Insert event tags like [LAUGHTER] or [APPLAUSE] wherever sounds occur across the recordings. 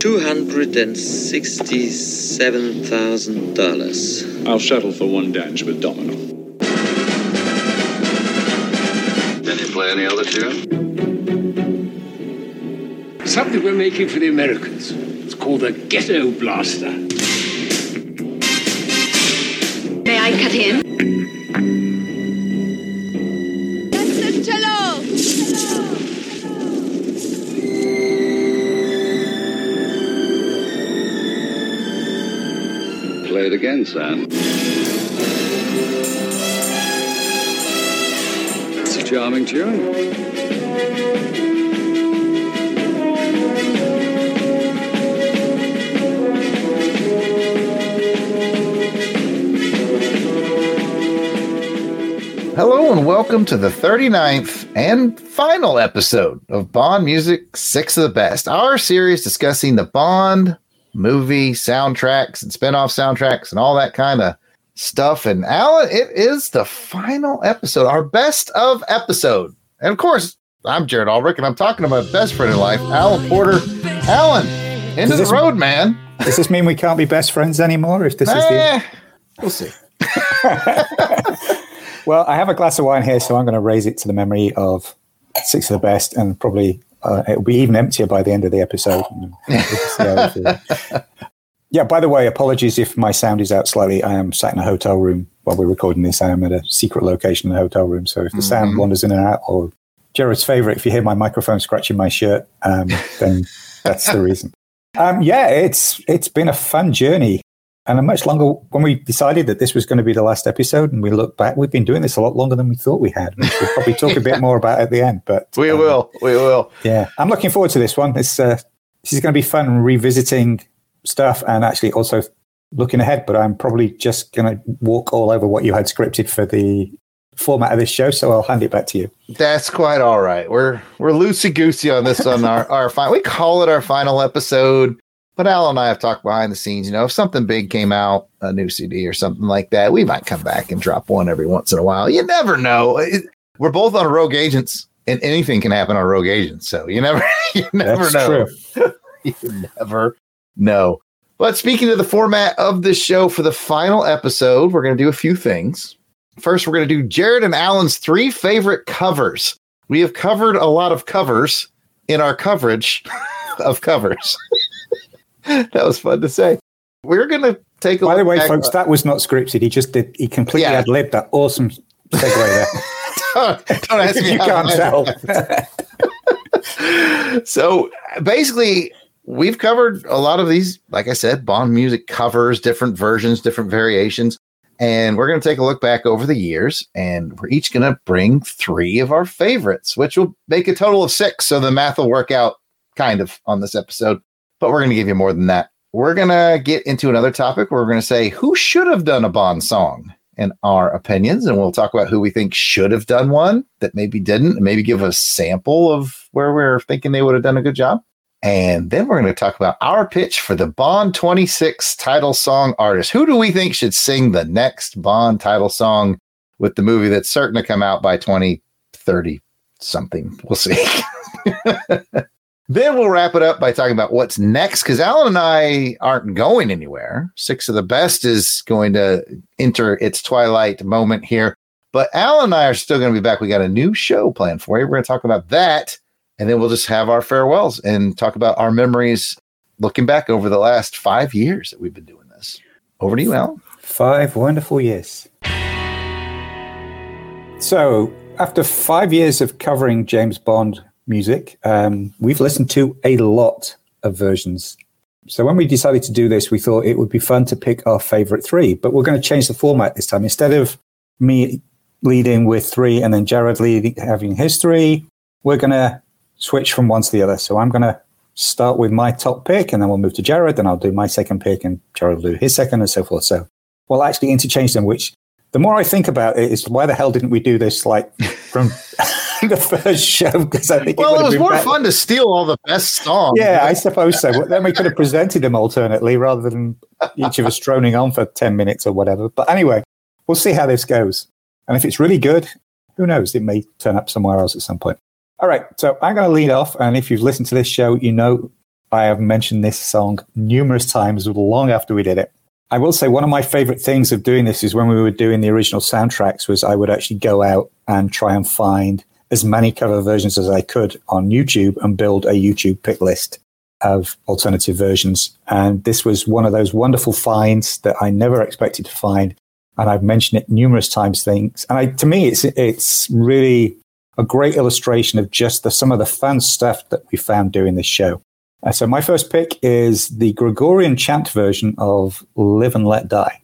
Two hundred and sixty-seven thousand dollars. I'll settle for one dance with Domino. Can you play any other tune? Something we're making for the Americans. It's called the Ghetto Blaster. May I cut in? Again, Sam. It's a charming tune. Hello and welcome to the 39th and final episode of Bond Music Six of the Best, our series discussing the Bond movie soundtracks and spin-off soundtracks and all that kind of stuff. And Alan, it is the final episode, our best of episode. And of course, I'm Jarrod Alberich, and I'm talking to my best friend in life, Alan Porter. Alan, into the road, man. Does this mean we can't be best friends anymore? If this is the Eh, we'll see. [LAUGHS] well, I have a glass of wine here, so I'm going to raise it to the memory of six of the best, and probably uh, it'll be even emptier by the end of the episode. We'll see how we feel. yeah. By the way, apologies if my sound is out slightly. I am sat in a hotel room while we're recording this. I am at a secret location in a hotel room, so if the sound wanders in and out, or Jarrod's favorite, if you hear my microphone scratching my shirt, um, then that's the reason. [LAUGHS] Um, yeah, it's it's been a fun journey and a much longer. When we decided that this was going to be the last episode, and we look back, we've been doing this a lot longer than we thought we had. We'll probably talk a bit more about at the end. But We um, will. We will. Yeah, I'm looking forward to this one. This uh, this is going to be fun revisiting stuff and actually also looking ahead. But I'm probably just going to walk all over what you had scripted for the format of this show. So I'll hand it back to you. That's quite all right. We're we're loosey goosey on this on our our final. We call it our final episode, but Al and I have talked behind the scenes. You know, if something big came out, a new CD or something like that, we might come back and drop one every once in a while. You never know. It- we're both on Rogue Agents, and anything can happen on Rogue Agents. So you never [LAUGHS] you never know. That's know. true. [LAUGHS] you never know. But speaking of the format of this show for the final episode, we're going to do a few things. First, we're going to do Jarrod and Alan's three favorite covers. We have covered a lot of covers in our coverage [LAUGHS] of covers. [LAUGHS] that was fun to say. We're going to take a By the way, folks, that was not scripted. He just did. He completely Yeah. ad libbed that awesome segue there. [LAUGHS] don't, don't ask me [LAUGHS] you how can't tell. so basically we've covered a lot of these like i said bond music covers different versions different variations and we're going to take a look back over the years and we're each going to bring three of our favorites which will make a total of six so the math will work out kind of on this episode but we're going to give you more than that we're going to get into another topic where we're going to say who should have done a bond song in our opinions and we'll talk about who we think should have done one that maybe didn't and maybe give a sample of where we're thinking they would have done a good job and then we're going to talk about our pitch for the Bond 26 title song artist. Who do we think should sing the next Bond title song with the movie that's certain to come out by 2030 something? We'll see. [LAUGHS] then we'll wrap it up by talking about what's next because Alan and I aren't going anywhere. Six of the Best is going to enter its twilight moment here. But Alan and I are still going to be back. We got a new show planned for you. We're going to talk about that and then we'll just have our farewells and talk about our memories looking back over the last five years that we've been doing this. Over to you, Alan. Five wonderful years. So, after five years of covering James Bond music, um, we've listened to a lot of versions. So, when we decided to do this, we thought it would be fun to pick our favorite three, but we're going to change the format this time. Instead of me leading with three and then Jarrod leading, having his three, we're going to switch from one to the other. So, I'm going to start with my top pick and then we'll move to Jarrod, then I'll do my second pick and Jarrod will do his second and so forth. So, we'll actually interchange them, which the more I think about it is why the hell didn't we do this like from [LAUGHS] the first show? Because I think Well, would it was more better. fun to steal all the best songs. Yeah, I suppose so. But then we could have presented them alternately rather than each of us droning on for 10 minutes or whatever. But anyway, we'll see how this goes. And if it's really good, who knows? It may turn up somewhere else at some point. All right, so I'm going to lead off, and if you've listened to this show, you know I have mentioned this song numerous times long after we did it. I will say one of my favorite things of doing this is when we were doing the original soundtracks was I would actually go out and try and find as many cover versions as I could on YouTube and build a YouTube pick list of alternative versions. And this was one of those wonderful finds that I never expected to find. And I've mentioned it numerous times. Things, and I, to me, it's it's really a great illustration of just the, some of the fun stuff that we found doing this show. Uh, so my first pick is the Gregorian chant version of "Live and Let Die."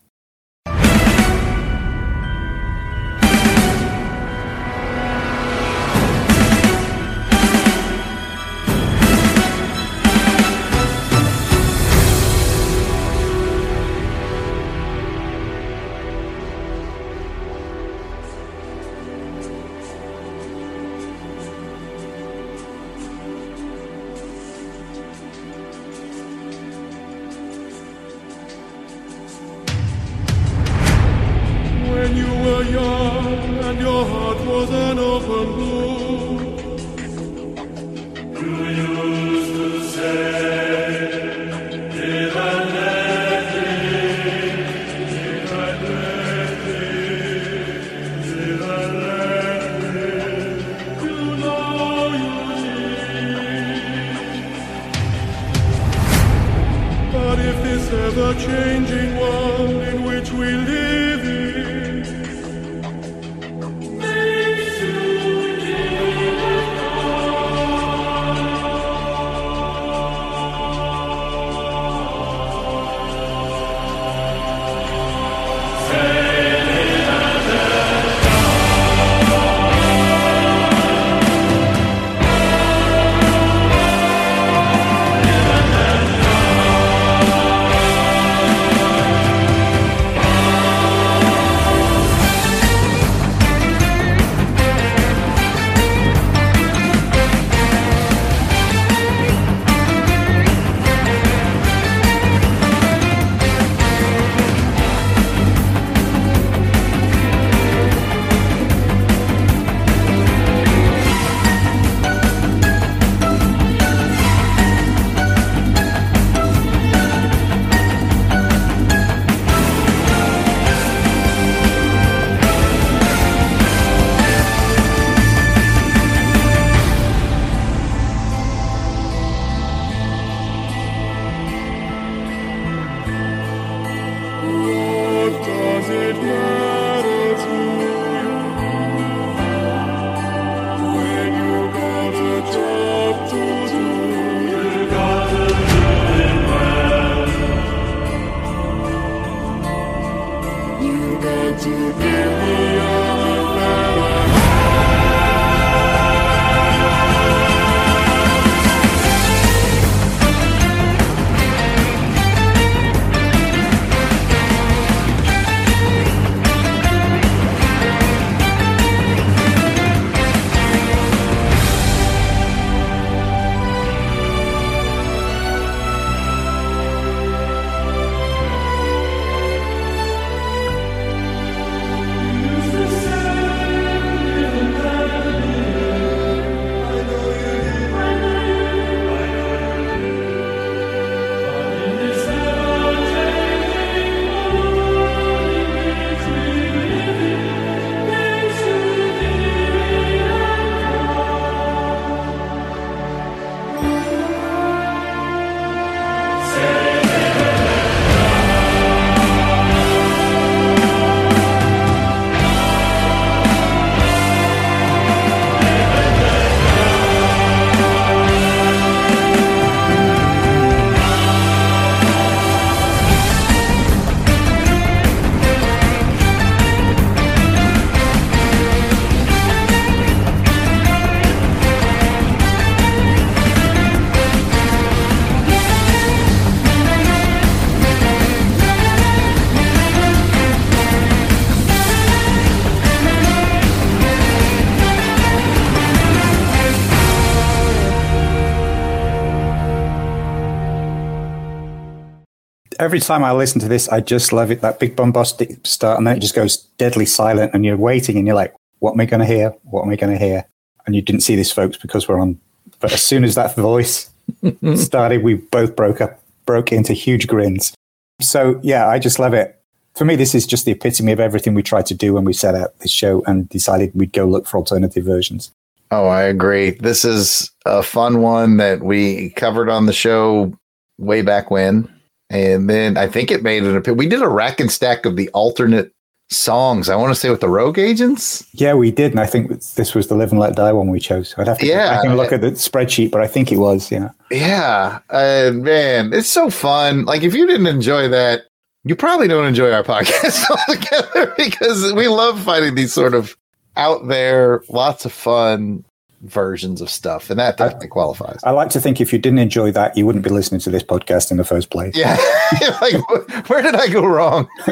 Every time I listen to this, I just love it. That big bombastic start, and then it just goes deadly silent, and you're waiting, and you're like, what am I going to hear? What am I going to hear? And you didn't see this, folks, because we're on. But as soon as that voice [LAUGHS] started, we both broke up, broke into huge grins. So yeah, I just love it. For me, this is just the epitome of everything we tried to do when we set out this show and decided we'd go look for alternative versions. Oh, I agree. This is a fun one that we covered on the show way back when. And then I think it made an appeal. We did a rack and stack of the alternate songs. I want to say with the Rogue Agents. Yeah, we did, and I think this was the Live and Let Die one we chose. I'd have to Yeah. I can look at the spreadsheet, but I think it was. Yeah, Yeah. And man, it's so fun. Like if you didn't enjoy that, you probably don't enjoy our [LAUGHS] podcast altogether [LAUGHS] because we love finding these sort of out there, lots of fun versions of stuff. And that definitely qualifies. I like to think if you didn't enjoy that, you wouldn't be listening to this podcast in the first place. Yeah. [LAUGHS] like, where did I go wrong? [LAUGHS]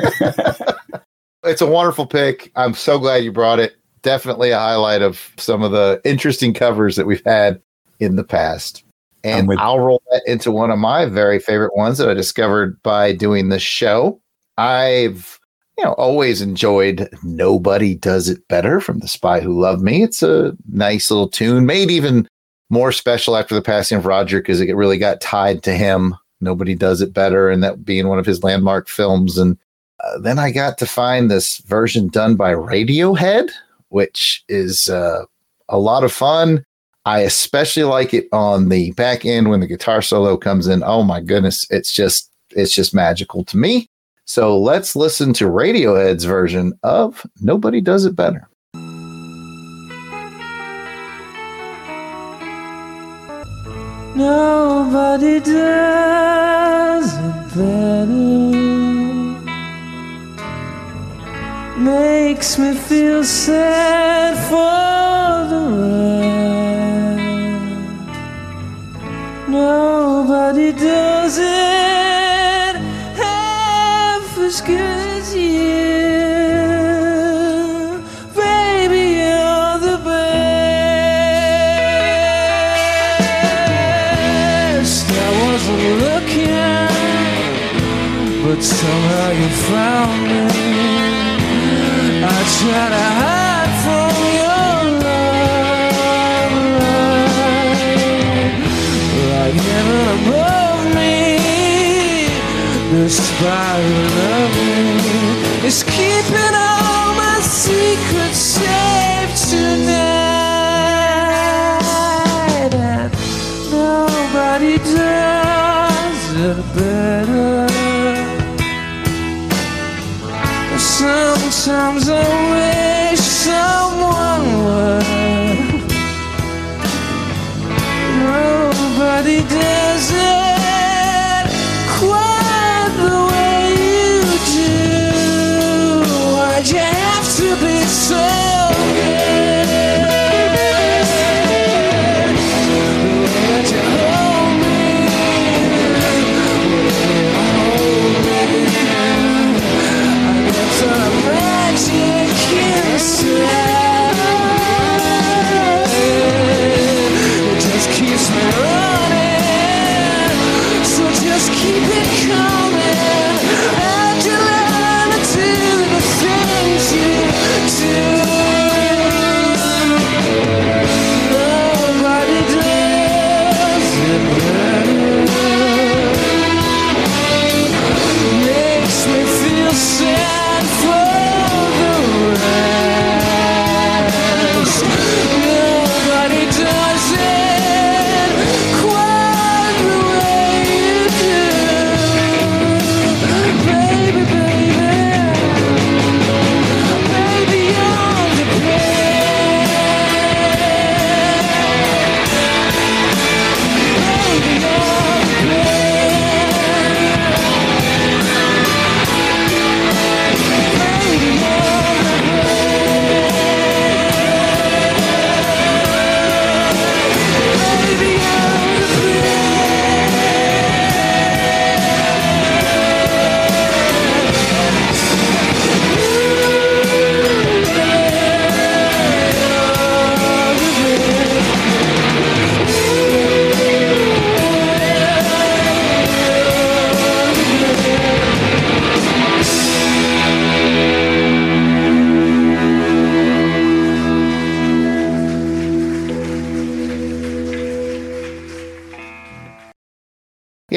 it's a wonderful pick. I'm so glad you brought it. Definitely a highlight of some of the interesting covers that we've had in the past. And with- I'll roll that into one of my very favorite ones that I discovered by doing this show. I've, you know, always enjoyed Nobody Does It Better from The Spy Who Loved Me. It's a nice little tune, made even more special after the passing of Roger because it really got tied to him. Nobody does it better, and that being one of his landmark films. And uh, then I got to find this version done by Radiohead, which is uh, a lot of fun. I especially like it on the back end when the guitar solo comes in. Oh my goodness, it's just it's just magical to me. So let's listen to Radiohead's version of Nobody Does It Better. Nobody does it better. Makes me feel sad for the rest. As you. Baby, you're the best. I wasn't looking, but somehow you found me. I try to hide The who loved me is keeping all my secrets safe tonight, and nobody does it better. Sometimes I wish someone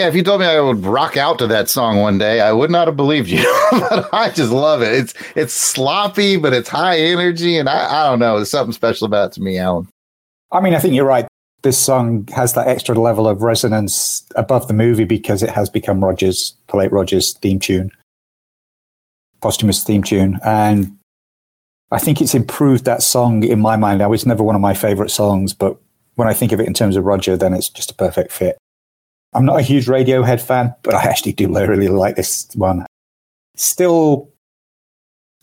If you told me I would rock out to that song one day, I would not have believed you. [LAUGHS] but I just love it. It's it's sloppy, but it's high energy, and I, I don't know. There's something special about it to me, Alan. I mean, I think you're right. This song has that extra level of resonance above the movie because it has become Rogers, the late Rogers theme tune, posthumous theme tune. And I think it's improved that song in my mind. Now, it's never one of my favorite songs, but when I think of it in terms of Roger, then it's just a perfect fit. I'm not a huge Radiohead fan, but I actually do really like this one. Still,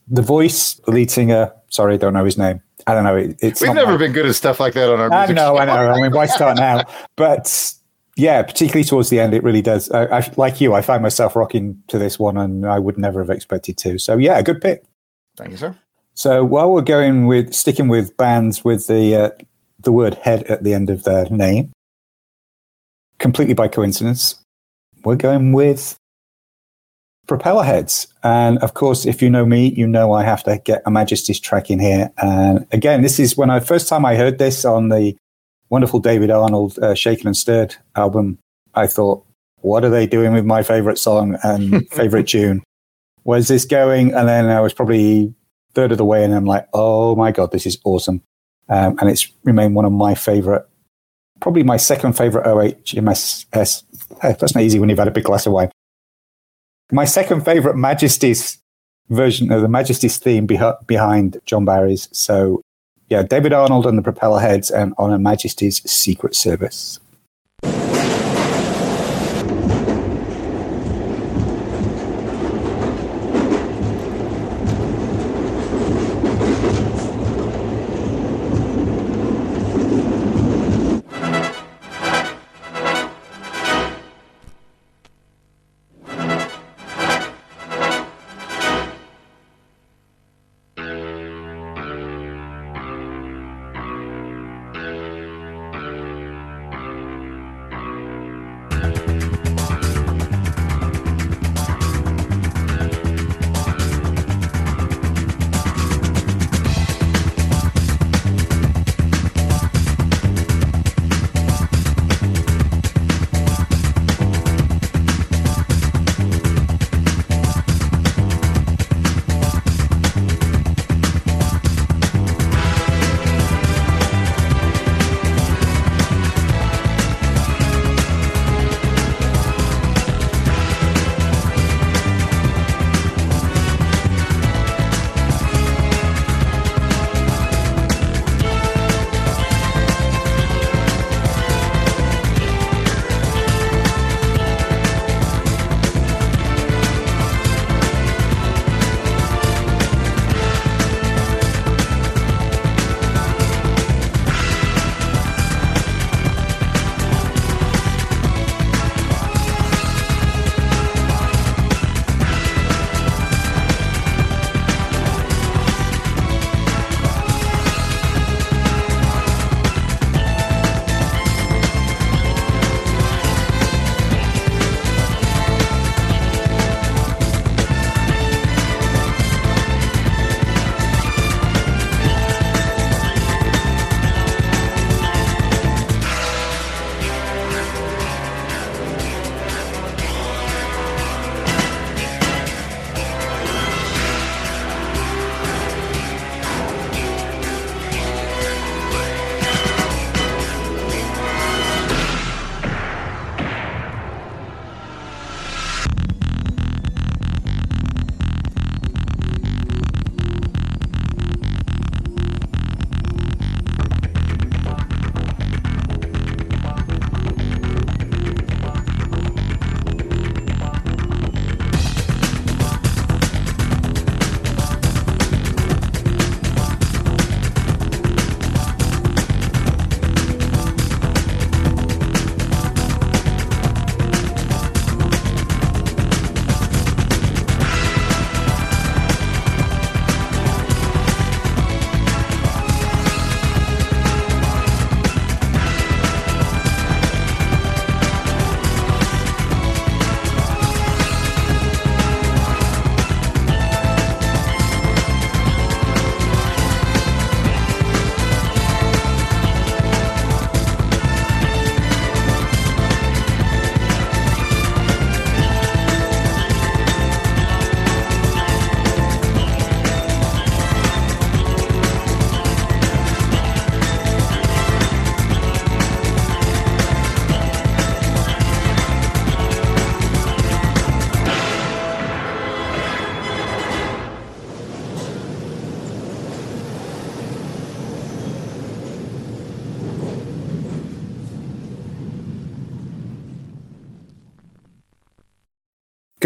the voice, the lead singer, sorry, I don't know his name. I don't know. It, it's We've never my- been good at stuff like that on our I know, I show. know. I mean, why start now? But yeah, particularly towards the end, it really does. I, I, like you, I find myself rocking to this one, and I would never have expected to. So yeah, good pick. Thank you, sir. So while we're going with sticking with bands with the uh, the word head at the end of their name, completely by coincidence, we're going with Propellerheads. And of course, if you know me, you know I have to get a Majesty's track in here. And again, this is when I first time I heard this on the wonderful David Arnold uh, Shaken and Stirred album. I thought, what are they doing with my favorite song and [LAUGHS] favorite tune? Where's this going? And then I was probably third of the way, and I'm like, oh my god, this is awesome. Um, and it's remained one of my favorite, probably my second favorite OHMS. Hey, uh, uh, that's not easy when you've had a big glass of wine. My second favorite Majesty's version of the Majesty's theme beh- behind John Barry's. So, yeah, David Arnold and the Propellerheads and On Her Majesty's Secret Service.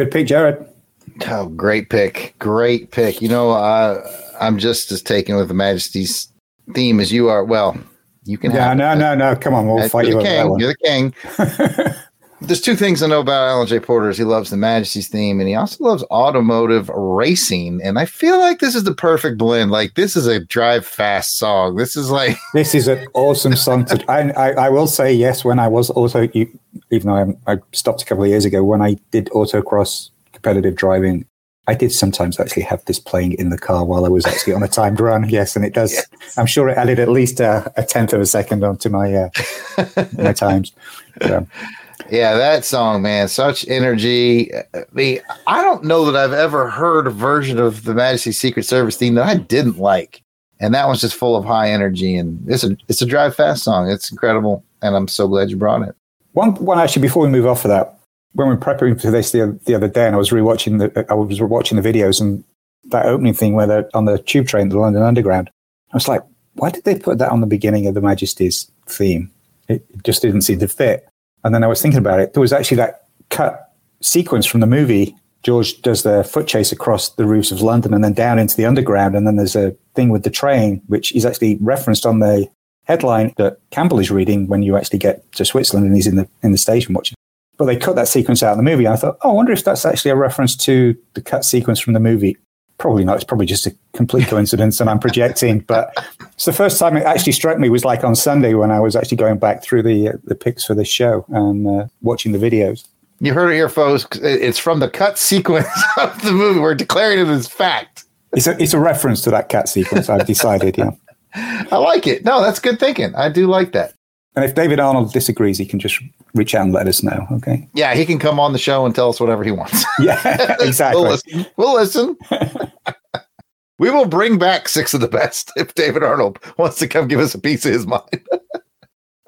Good pick, Jarrod. Oh, great pick. Great pick. You know, uh, I'm just as taken with the Majesty's theme as you are. Well, you can Yeah, have no, it. no, no. Come on, we'll fight you king. You're the king. [LAUGHS] There's two things I know about Alan J. Porter is he loves the Majesty's theme and he also loves automotive racing. And I feel like this is the perfect blend. Like this is a drive fast song. This is like This is an awesome song. To, I, I, I will say yes. When I was also, you- even though I'm, I stopped a couple of years ago, when I did autocross competitive driving, I did sometimes actually have this playing in the car while I was actually on a timed run. [LAUGHS] Yes, and it does. I'm sure it added at least a, a tenth of a second onto my uh, my [LAUGHS] times. So, Yeah, that song, man, such energy. I mean, I don't know that I've ever heard a version of the Majesty Secret Service theme that I didn't like, and that one's just full of high energy. And it's a it's a drive fast song. It's incredible, and I'm so glad you brought it. One, one actually, before we move off of that, when we were preparing for this the, the other day, and I was rewatching the, I was watching the videos and that opening thing where they're on the tube train, the London Underground. I was like, why did they put that on the beginning of the Majesty's theme? It just didn't seem to fit. And then I was thinking about it. There was actually that cut sequence from the movie. George does the foot chase across the roofs of London and then down into the underground. And then there's a thing with the train, which is actually referenced on the headline that Campbell is reading when you actually get to Switzerland and he's in the in the station watching. But they cut that sequence out of the movie. And I thought, oh, I wonder if that's actually a reference to the cut sequence from the movie. Probably not. It's probably just a complete coincidence and I'm projecting. [LAUGHS] But it's the first time it actually struck me was like on Sunday when I was actually going back through the uh, the pics for this show and uh, watching the videos. You heard it here, folks. It's from the cut sequence [LAUGHS] of the movie. We're declaring it as fact. It's a, it's a reference to that cat sequence, I've decided, yeah. [LAUGHS] I like it. No, that's good thinking. I do like that. And if David Arnold disagrees, he can just reach out and let us know, okay? Yeah, he can come on the show and tell us whatever he wants. [LAUGHS] Yeah, [LAUGHS] exactly. we'll listen. We'll listen. [LAUGHS] we will bring back six of the best if David Arnold wants to come give us a piece of his mind.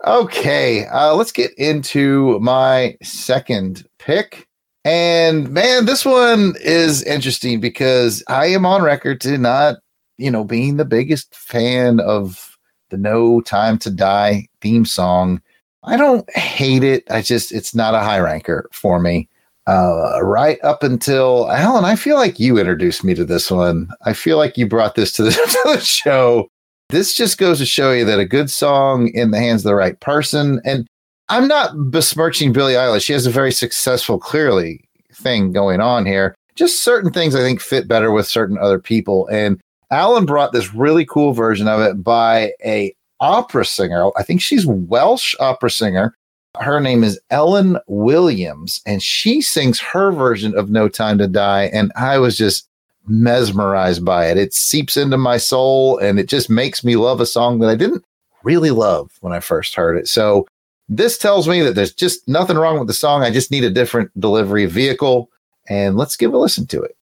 okay, uh, let's get into my second pick. And man, this one is interesting because I am on record to not, you know, being the biggest fan of the No Time to Die theme song. I don't hate it. I just, it's not a high ranker for me uh, right up until Alan, I feel like you introduced me to this one. I feel like you brought this to the, [LAUGHS] to the show. This just goes to show you that a good song in the hands of the right person, and I'm not besmirching Billie Eilish. She has a very successful, clearly thing going on here. Just certain things I think fit better with certain other people. And Alan brought this really cool version of it by a opera singer. I think she's Welsh opera singer her name is Ellen Williams, and she sings her version of No Time to Die. And I was just mesmerized by it. It seeps into my soul and it just makes me love a song that I didn't really love when I first heard it. So this tells me that there's just nothing wrong with the song. I just need a different delivery vehicle. And let's give a listen to it.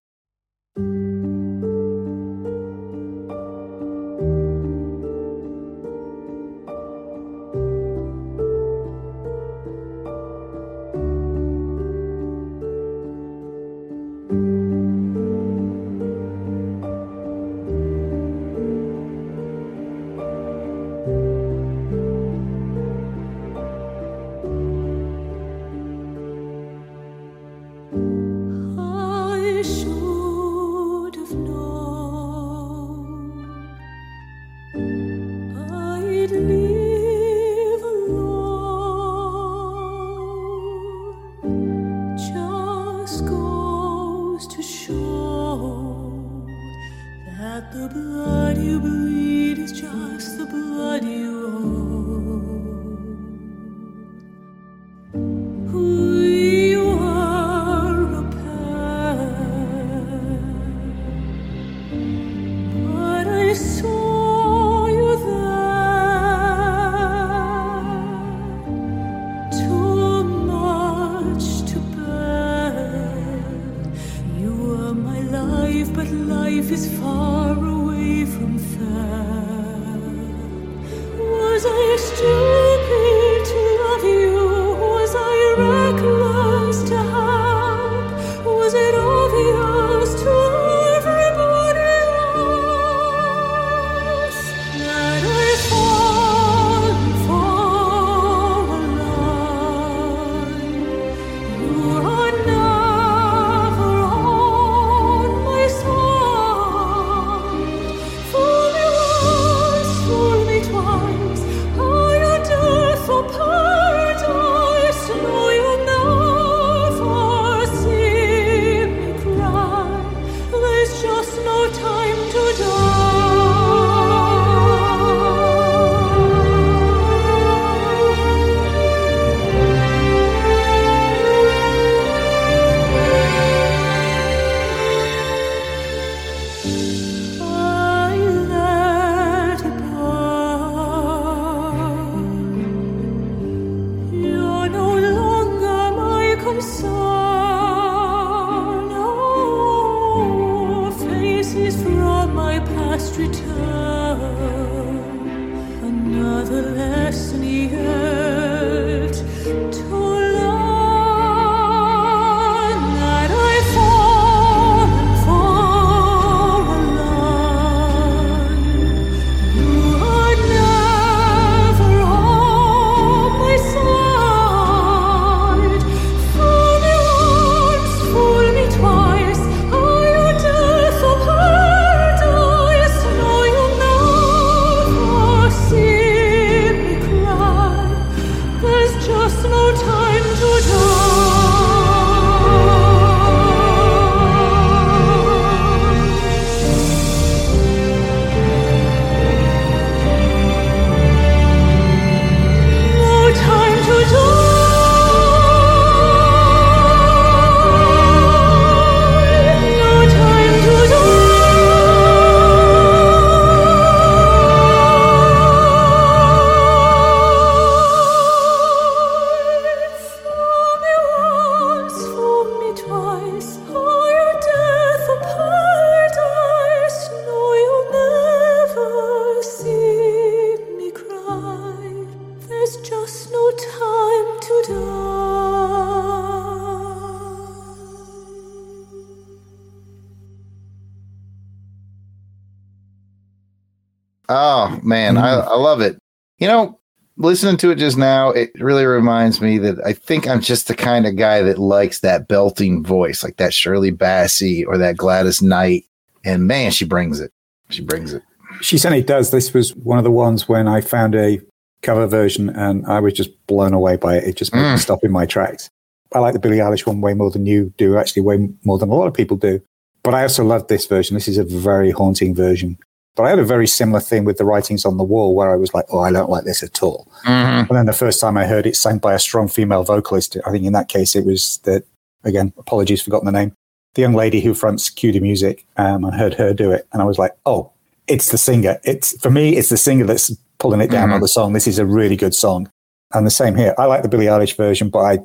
Listening to it just now, it really reminds me that I think I'm just the kind of guy that likes that belting voice, like that Shirley Bassey or that Gladys Knight. And man, she brings it. She brings it. She certainly does. This was one of the ones when I found a cover version and I was just blown away by it. It just made me Mm. stop in my tracks. I like the Billie Eilish one way more than you do, actually, way more than a lot of people do. But I also love this version. This is a very haunting version. But I had a very similar thing with the writings on the wall where I was like, oh, I don't like this at all. Mhm. And then the first time I heard it sang by a strong female vocalist, I think in that case it was the, again, apologies, forgotten the name, the young lady who fronts the Music. Um, I heard her do it. And I was like, oh, it's the singer. It's For me, it's the singer that's pulling it down Mhm. on the song. This is a really good song. And the same here. I like the Billie Eilish version, but I,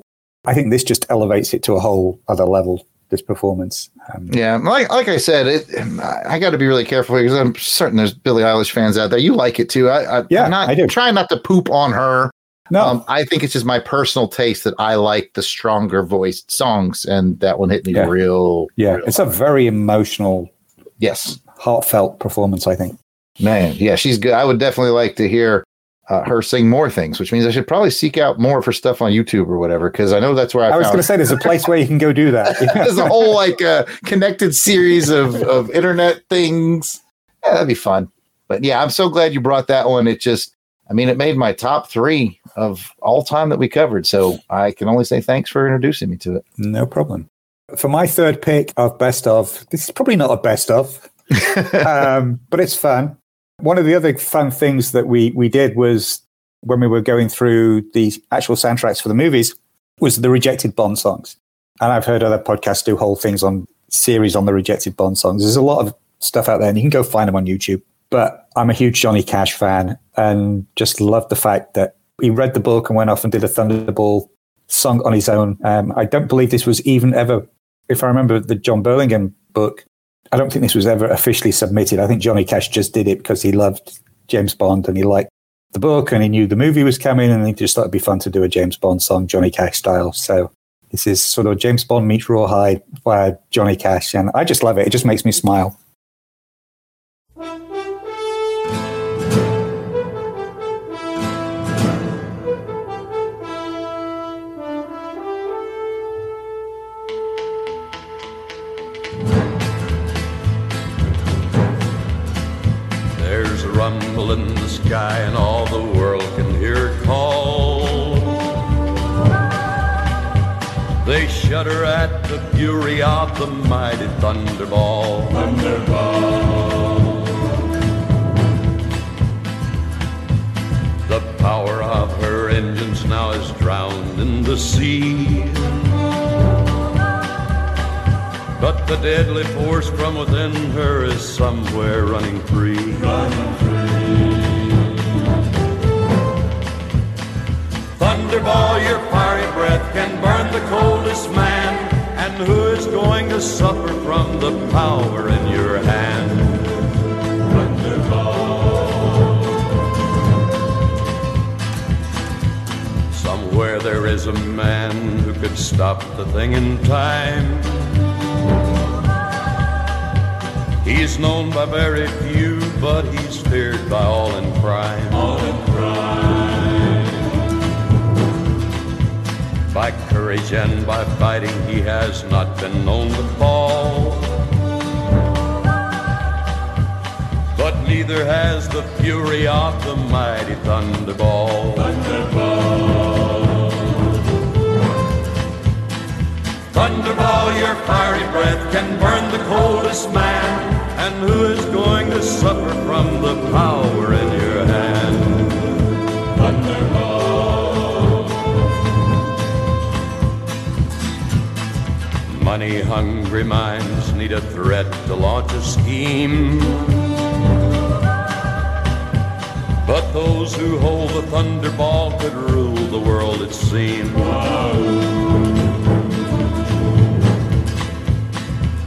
I think this just elevates it to a whole other level, this performance. Um, Yeah, like like I said, it. I got to be really careful because I'm certain there's Billie Eilish fans out there. You like it too. I, I Yeah, I'm not I do. trying not to poop on her. No, Um, I think it's just my personal taste that I like the stronger voiced songs, and that one hit me Yeah. real. yeah, real it's a very emotional, yes, heartfelt performance, I think. man. Yeah, she's good. I would definitely like to hear uh, her sing more things, which means I should probably seek out more of her stuff on YouTube or whatever, because I know that's where I, I was going to say there's a place where you can go do that. [LAUGHS] there's a whole like uh, connected series of of internet things. Yeah, that'd be fun. But yeah, I'm so glad you brought that one. It just, I mean, it made my top three of all time that we covered. So I can only say thanks for introducing me to it. No problem. For my third pick of best of, this is probably not a best of, [LAUGHS] um, but it's fun. One of the other fun things that we we did was when we were going through the actual soundtracks for the movies was the rejected Bond songs. And I've heard other podcasts do whole things on series on the rejected Bond songs. There's a lot of stuff out there, and you can go find them on YouTube. But I'm a huge Johnny Cash fan, and just love the fact that he read the book and went off and did a Thunderball song on his own. Um, I don't believe this was even ever, if I remember the Jon Burlingame book, I don't think this was ever officially submitted. I think Johnny Cash just did it because he loved James Bond and he liked the book and he knew the movie was coming and he just thought it'd be fun to do a James Bond song, Johnny Cash style. So this is sort of James Bond meets Rawhide by Johnny Cash. And I just love it. It just makes me smile. Sky, and all the world can hear it call. They shudder at the fury of the mighty thunderball. Thunderball. The power of her engines now is drowned in the sea. But the deadly force from within her is somewhere running free. Thunderball, your fiery breath can burn the coldest man. And who is going to suffer from the power in your where there is a man who could stop the thing in time. He's known by very few, but he's feared by all in crime. All in crime. By courage and by fighting, he has not been known to fall. But neither has the fury of the mighty Thunderball. Thunderball. Thunderball, your fiery breath can burn the coldest man. And who is going to suffer from the power in your hand? Thunderball. Money hungry minds need a threat to launch a scheme. But those who hold the thunderball could rule the world, it seems.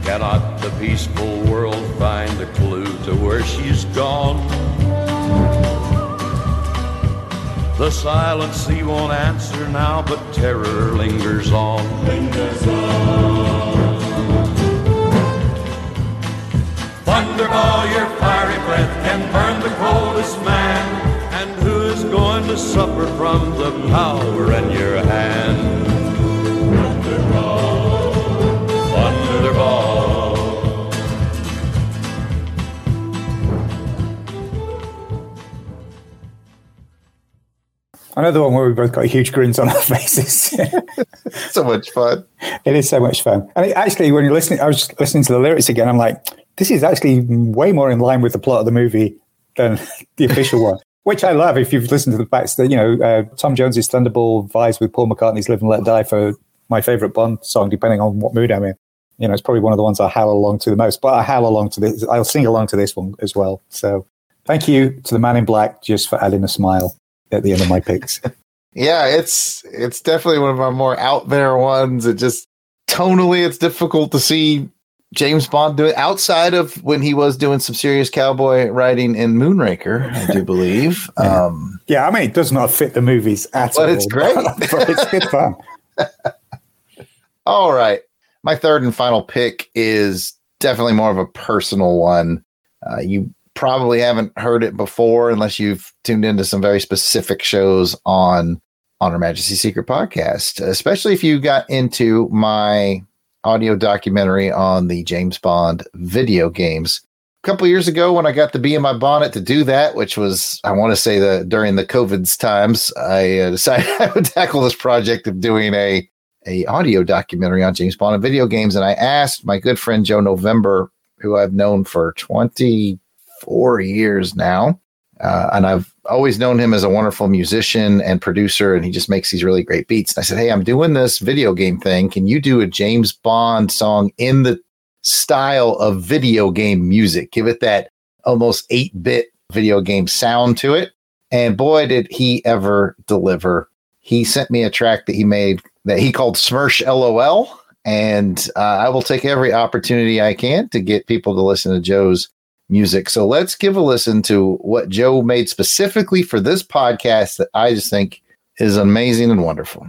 Cannot the peaceful world find a clue to where she's gone? The silent sea won't answer now, but terror lingers on. Lingers on. Thunderball, your fiery breath can burn the coldest man. And who is going to suffer from the power in your hand? Thunderball, Thunderball. Another one where we both got huge grins on our [LAUGHS] faces. so much fun. It is so much fun. And it, actually, when you're listening, I was just listening to the lyrics again. I'm like, this is actually way more in line with the plot of the movie than [LAUGHS] the official one, which I love. If you've listened to the facts that, you know, uh, Tom Jones's Thunderball vies with Paul McCartney's Live and Let Die for my favorite Bond song, depending on what mood I'm in. You know, it's probably one of the ones I howl along to the most, but I howl along to this. I'll sing along to this one as well. So thank you to the man in black just for adding a smile at the end of my picks. [LAUGHS] Yeah, it's it's definitely one of my more out there ones. It just tonally, it's difficult to see James Bond do it outside of when he was doing some serious cowboy writing in Moonraker, I do believe. [LAUGHS] Yeah. Um, yeah, I mean, it does not fit the movies at But all. it's [LAUGHS] great. but it's good fun. [LAUGHS] all right, my third and final pick is definitely more of a personal one. Uh, you probably haven't heard it before unless you've tuned into some very specific shows on on Her Majesty's Secret podcast, especially if you got into my audio documentary on the James Bond video games. A couple years ago, when I got to be in my bonnet to do that, which was, I want to say, the during the COVID's times, I uh, [LAUGHS] decided I would tackle this project of doing a a audio documentary on James Bond and video games. And I asked my good friend Joe November, who I've known for 24 years now, uh, and I've always known him as a wonderful musician and producer, and he just makes these really great beats. And I said, Hey, I'm doing this video game thing. Can you do a James Bond song in the style of video game music? Give it that almost 8 bit video game sound to it. And boy, did he ever deliver. He sent me a track that he made that he called Smersh LOL. And uh, I will take every opportunity I can to get people to listen to Joe's music. So let's give a listen to what Joe made specifically for this podcast that I just think is amazing and wonderful.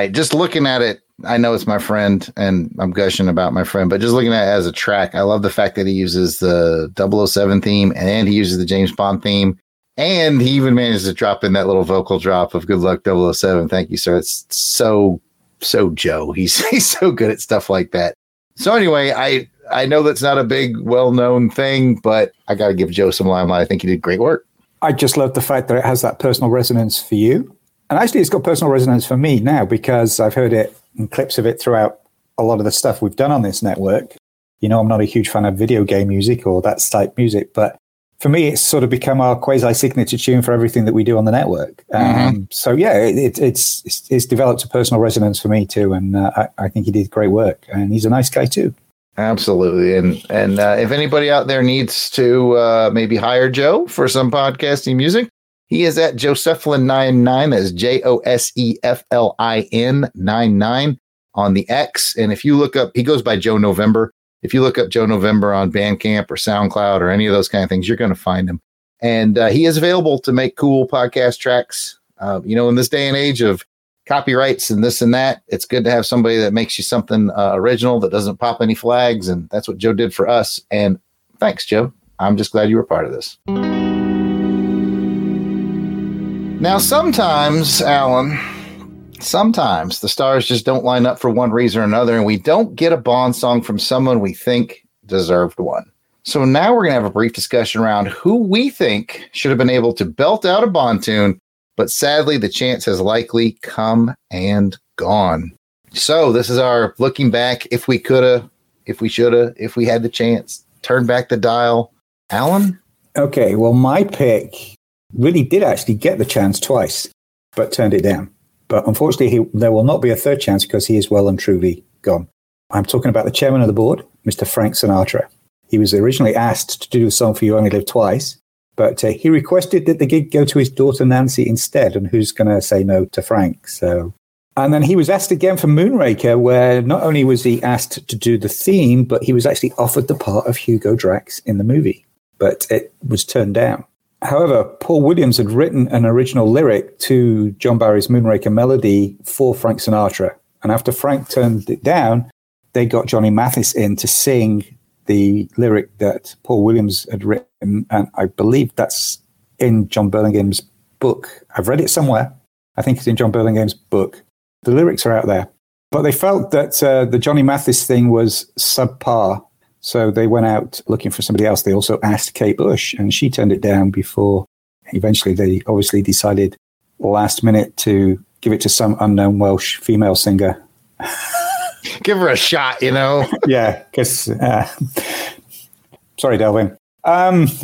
Right, just looking at it, I know it's my friend, and I'm gushing about my friend, but just looking at it as a track, I love the fact that he uses the 007 theme and he uses the James Bond theme, and he even managed to drop in that little vocal drop of "Good Luck 007." Thank you, sir. It's so so Joe. He's [LAUGHS] he's so good at stuff like that. So anyway, I I know that's not a big well known thing, but I got to give Joe some limelight. I think he did great work. I just love the fact that it has that personal resonance for you. And actually, it's got personal resonance for me now because I've heard it and clips of it throughout a lot of the stuff we've done on this network. You know, I'm not a huge fan of video game music or that type music, but for me, it's sort of become our quasi signature tune for everything that we do on the network. Um, so yeah, it, it, it's, it's it's developed a personal resonance for me too, and uh, I, I think he did great work, and he's a nice guy too. Absolutely, and and uh, if anybody out there needs to uh, maybe hire Joe for some podcasting music, he is at Joseflin nine nine. That's J O S E F L I N nine nine on the X. And if you look up, he goes by Joe November. If you look up Joe November on Bandcamp or SoundCloud or any of those kind of things, you're going to find him. And uh, he is available to make cool podcast tracks. Uh, you know, in this day and age of copyrights and this and that, it's good to have somebody that makes you something uh, original that doesn't pop any flags. And that's what Joe did for us. And thanks, Joe. I'm just glad you were part of this. Now, sometimes, Alan, sometimes the stars just don't line up for one reason or another, and we don't get a Bond song from someone we think deserved one. So now we're going to have a brief discussion around who we think should have been able to belt out a Bond tune, but sadly, the chance has likely come and gone. So this is our looking back. If we coulda, if we shoulda, if we had the chance, turn back the dial. Alan, Okay, well, my pick really did actually get the chance twice, but turned it down. But unfortunately, he, there will not be a third chance because he is well and truly gone. I'm talking about the chairman of the board, Mr. Frank Sinatra. He was originally asked to do the song for You Only Live Twice, but uh, he requested that the gig go to his daughter Nancy instead. And who's going to say no to Frank? So, and then he was asked again for Moonraker, where not only was he asked to do the theme, but he was actually offered the part of Hugo Drax in the movie, but it was turned down. However, Paul Williams had written an original lyric to John Barry's Moonraker melody for Frank Sinatra. And after Frank turned it down, they got Johnny Mathis in to sing the lyric that Paul Williams had written. And I believe that's in Jon Burlingame's book. I've read it somewhere. I think it's in Jon Burlingame's book. The lyrics are out there. But they felt that uh, the Johnny Mathis thing was subpar. So they went out looking for somebody else. They also asked Kate Bush, and she turned it down before eventually they obviously decided last minute to give it to some unknown Welsh female singer. [LAUGHS] give her a shot, you know? [LAUGHS] yeah, because, uh, sorry, Delvin. Um, [LAUGHS]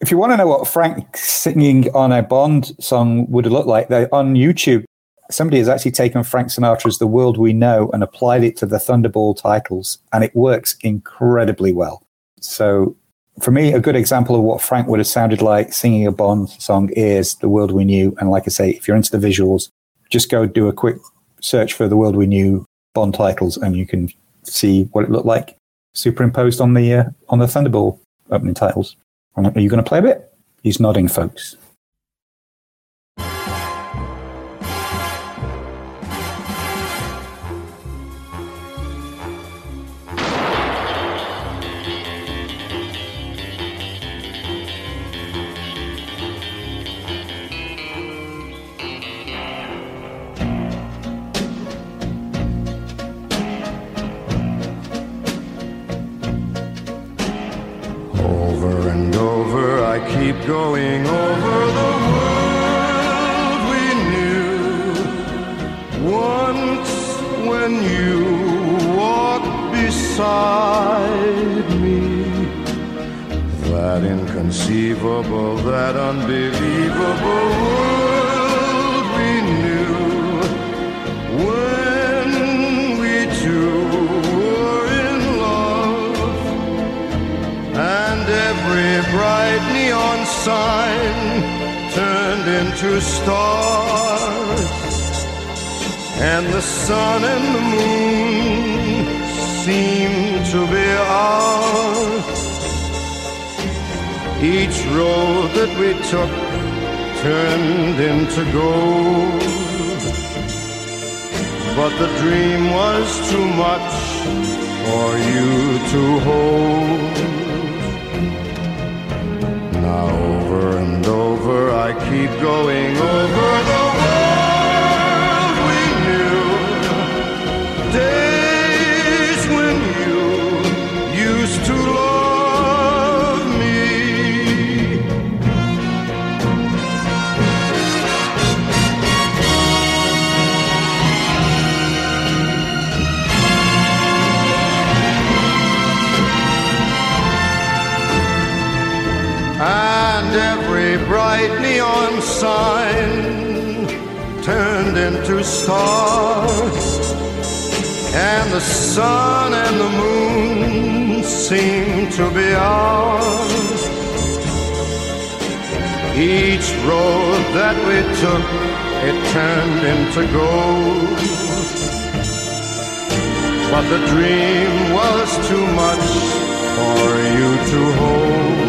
if you want to know what Frank singing on a Bond song would look like, they, on YouTube, somebody has actually taken Frank Sinatra's The World We Know and applied it to the Thunderball titles, and it works incredibly well. So, for me, a good example of what Frank would have sounded like singing a Bond song is The World We Knew. And like I say, if you're into the visuals, just go do a quick search for The World We Knew Bond titles, and you can see what it looked like superimposed on the uh, on the Thunderball opening titles. Are you going to play a bit? He's nodding, folks. Turned into gold. But the dream was too much for you to hold. Now over and over I keep going over the world stars, and the sun and the moon seem to be ours. Each road that we took, it turned into gold. But the dream was too much for you to hold.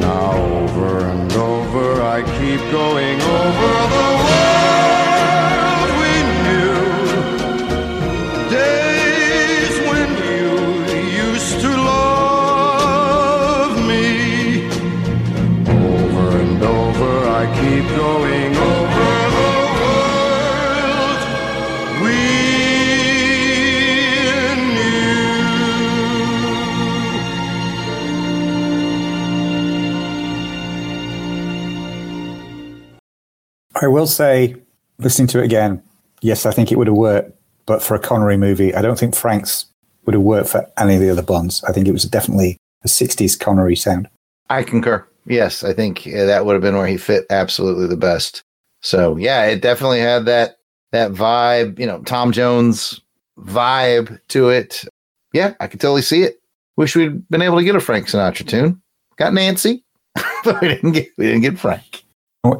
Now over and over I keep going over the world I will say, listening to it again, yes, I think it would have worked, but for a Connery movie, I don't think Frank's would have worked for any of the other Bonds. I think it was definitely a 60s Connery sound. I concur. Yes, I think that would have been where he fit absolutely the best. So yeah, it definitely had that that vibe, you know, Tom Jones vibe to it. Yeah, I could totally see it. Wish we'd been able to get a Frank Sinatra tune. Got Nancy, [LAUGHS] but we didn't get we didn't get Frank.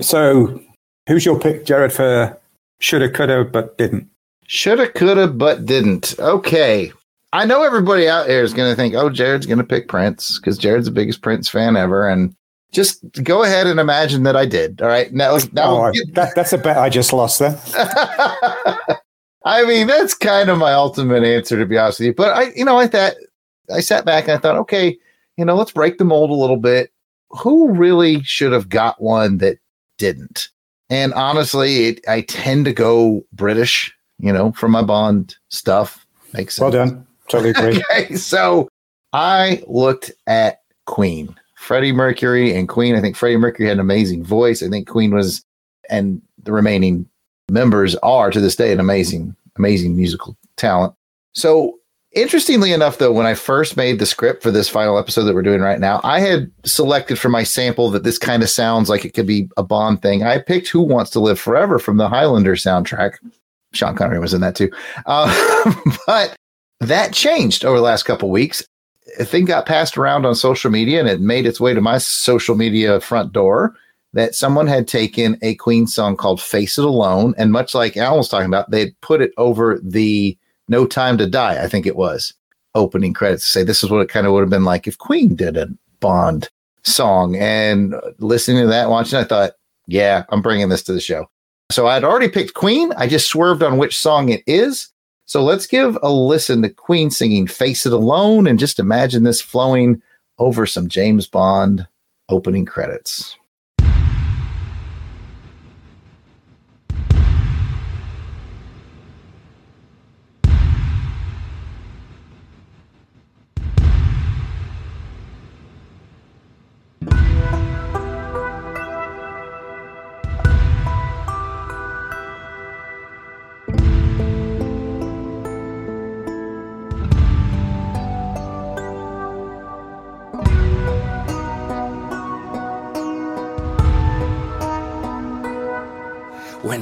So, who's your pick, Jarrod, for shoulda, coulda, but didn't? Shoulda, coulda, but didn't. Okay. I know everybody out there is going to think, oh, Jarrod's going to pick Prince because Jarrod's the biggest Prince fan ever. And just go ahead and imagine that I did. All right. Now, now Oh, that, that's a bet I just lost then. [LAUGHS] I mean, that's kind of my ultimate answer, to be honest with you. But I, you know, I thought, I sat back and I thought, okay, you know, let's break the mold a little bit. Who really should have got one that didn't? And honestly, it, I tend to go British, you know, for my Bond stuff. Makes sense. Well done. Totally [LAUGHS] agree. okay, so I looked at Queen, Freddie Mercury, and Queen. I think Freddie Mercury had an amazing voice. I think Queen was, and the remaining members are to this day an amazing, amazing musical talent. So, interestingly enough, though, when I first made the script for this final episode that we're doing right now, I had selected for my sample that this kind of sounds like it could be a Bond thing. I picked Who Wants to Live Forever from the Highlander soundtrack. Sean Connery was in that too. Uh, [LAUGHS] but that changed over the last couple weeks. A thing got passed around on social media and it made its way to my social media front door that someone had taken a Queen song called Face It Alone. And much like Alan was talking about, they'd put it over the No Time to Die, I think it was, opening credits say this is what it kind of would have been like if Queen did a Bond song. And listening to that, watching, I thought, yeah, I'm bringing this to the show. So I'd already picked Queen. I just swerved on which song it is. So let's give a listen to Queen singing Face It Alone and just imagine this flowing over some James Bond opening credits.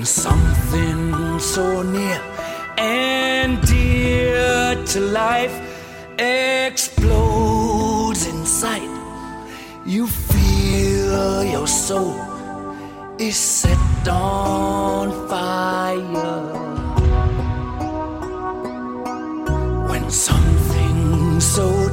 When something so near and dear to life explodes in sight, you feel your soul is set on fire. When something so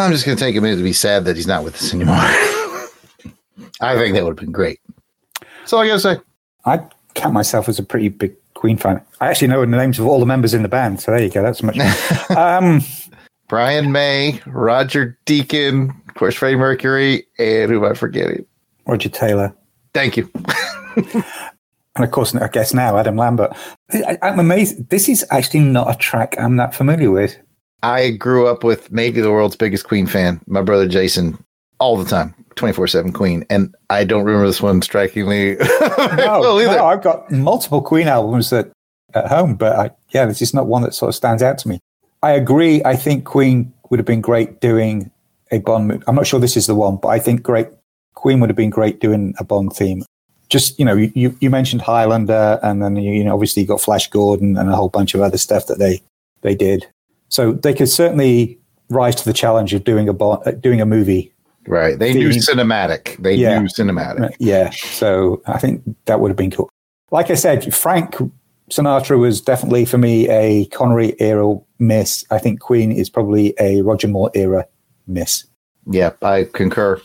I'm just going to take a minute to be sad that he's not with us anymore. [LAUGHS] I think that would have been great. That's all I got to say. I count myself as a pretty big Queen fan. I actually know the names of all the members in the band, so there you go. That's much. [LAUGHS] um, Brian May, Roger Deacon, of course, Freddie Mercury, and who am I forgetting? Roger Taylor, Thank you. [LAUGHS] and of course, I guess now Adam Lambert. I, I'm amazed. This is actually not a track I'm that familiar with. I grew up with maybe the world's biggest Queen fan, my brother Jason, all the time, 24 7 Queen. And I don't remember this one strikingly [LAUGHS] No, well either. no, I've got multiple Queen albums that at home, but I, yeah, this is not one that sort of stands out to me. I agree. I think Queen would have been great doing a Bond movie. I'm not sure this is the one, but I think great Queen would have been great doing a Bond theme. Just you know, you, you mentioned Highlander, and then you, you know obviously you got Flash Gordon and a whole bunch of other stuff that they they did. So they could certainly rise to the challenge of doing a Bond, uh, doing a movie. Right. They knew cinematic. They Yeah. knew cinematic. Yeah. So I think that would have been cool. Like I said, Frank Sinatra was definitely for me a Connery era miss. I think Queen is probably a Roger Moore era miss. Yeah, I concur.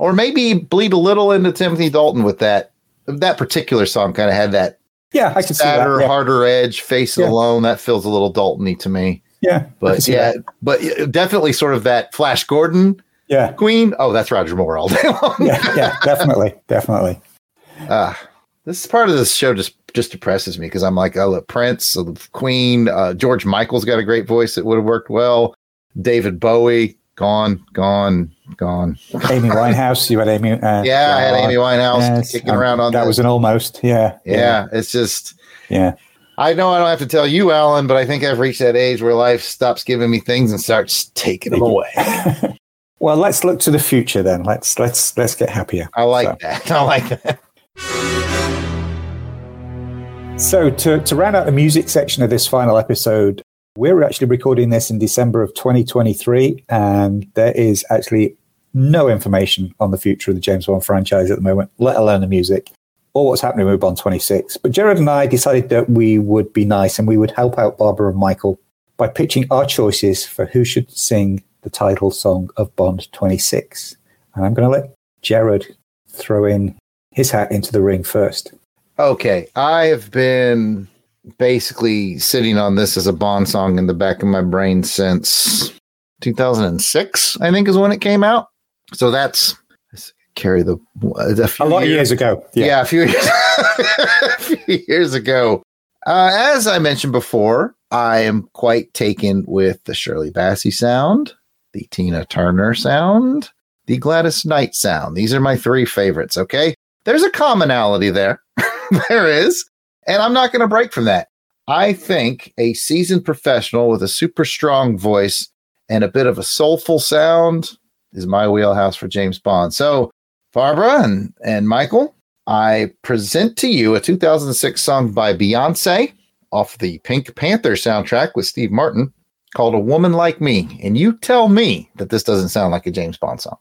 Or maybe bleed a little into Timothy Dalton with that. That particular song kind of had that Yeah, I can see that. sadder, Yeah. harder edge, face it Yeah. alone. That feels a little Dalton-y to me. Yeah, But yeah, that. but definitely sort of that Flash Gordon yeah, Queen. Oh, that's Roger Moore all day [LAUGHS] long. yeah, yeah, definitely, definitely. Ah, this part of this show just just depresses me because I'm like, oh, love Prince, love Queen. Uh, George Michael's got a great voice that would have worked well. David Bowie, gone, gone, gone. Amy Winehouse, you had Amy. Uh, [LAUGHS] Yeah, I had Amy Winehouse yes, kicking um, around on that. this. was an almost. Yeah, yeah, it's just. yeah. I know I don't have to tell you, Alan, but I think I've reached that age where life stops giving me things and starts taking them away. [LAUGHS] Well, let's look to the future then. Let's let's let's get happier. I like So- that. [LAUGHS] I like that. So, to, to round out the music section of this final episode, we're actually recording this in December of 2023, and there is actually no information on the future of the James Bond franchise at the moment, let alone the music what's happening with Bond 26. But Jarrod and I decided that we would be nice and we would help out Barbara and Michael by pitching our choices for who should sing the title song of Bond 26. And I'm going to let Jarrod throw in his hat into the ring first. Okay, I have been basically sitting on this as a Bond song in the back of my brain since 2006, I think is when it came out. So that's carry the a, few A lot of years ago. Yeah, a few years, [LAUGHS] a few years ago. Uh, as I mentioned before, I am quite taken with the Shirley Bassey sound, the Tina Turner sound, the Gladys Knight sound. These are my three favorites, okay? There's a commonality there. [LAUGHS] there is. And I'm not going to break from that. I think a seasoned professional with a super strong voice and a bit of a soulful sound is my wheelhouse for James Bond. So, Barbara and, and Michael, I present to you a 2006 song by Beyonce off the Pink Panther soundtrack with Steve Martin called A Woman Like Me. And you tell me that this doesn't sound like a James Bond song.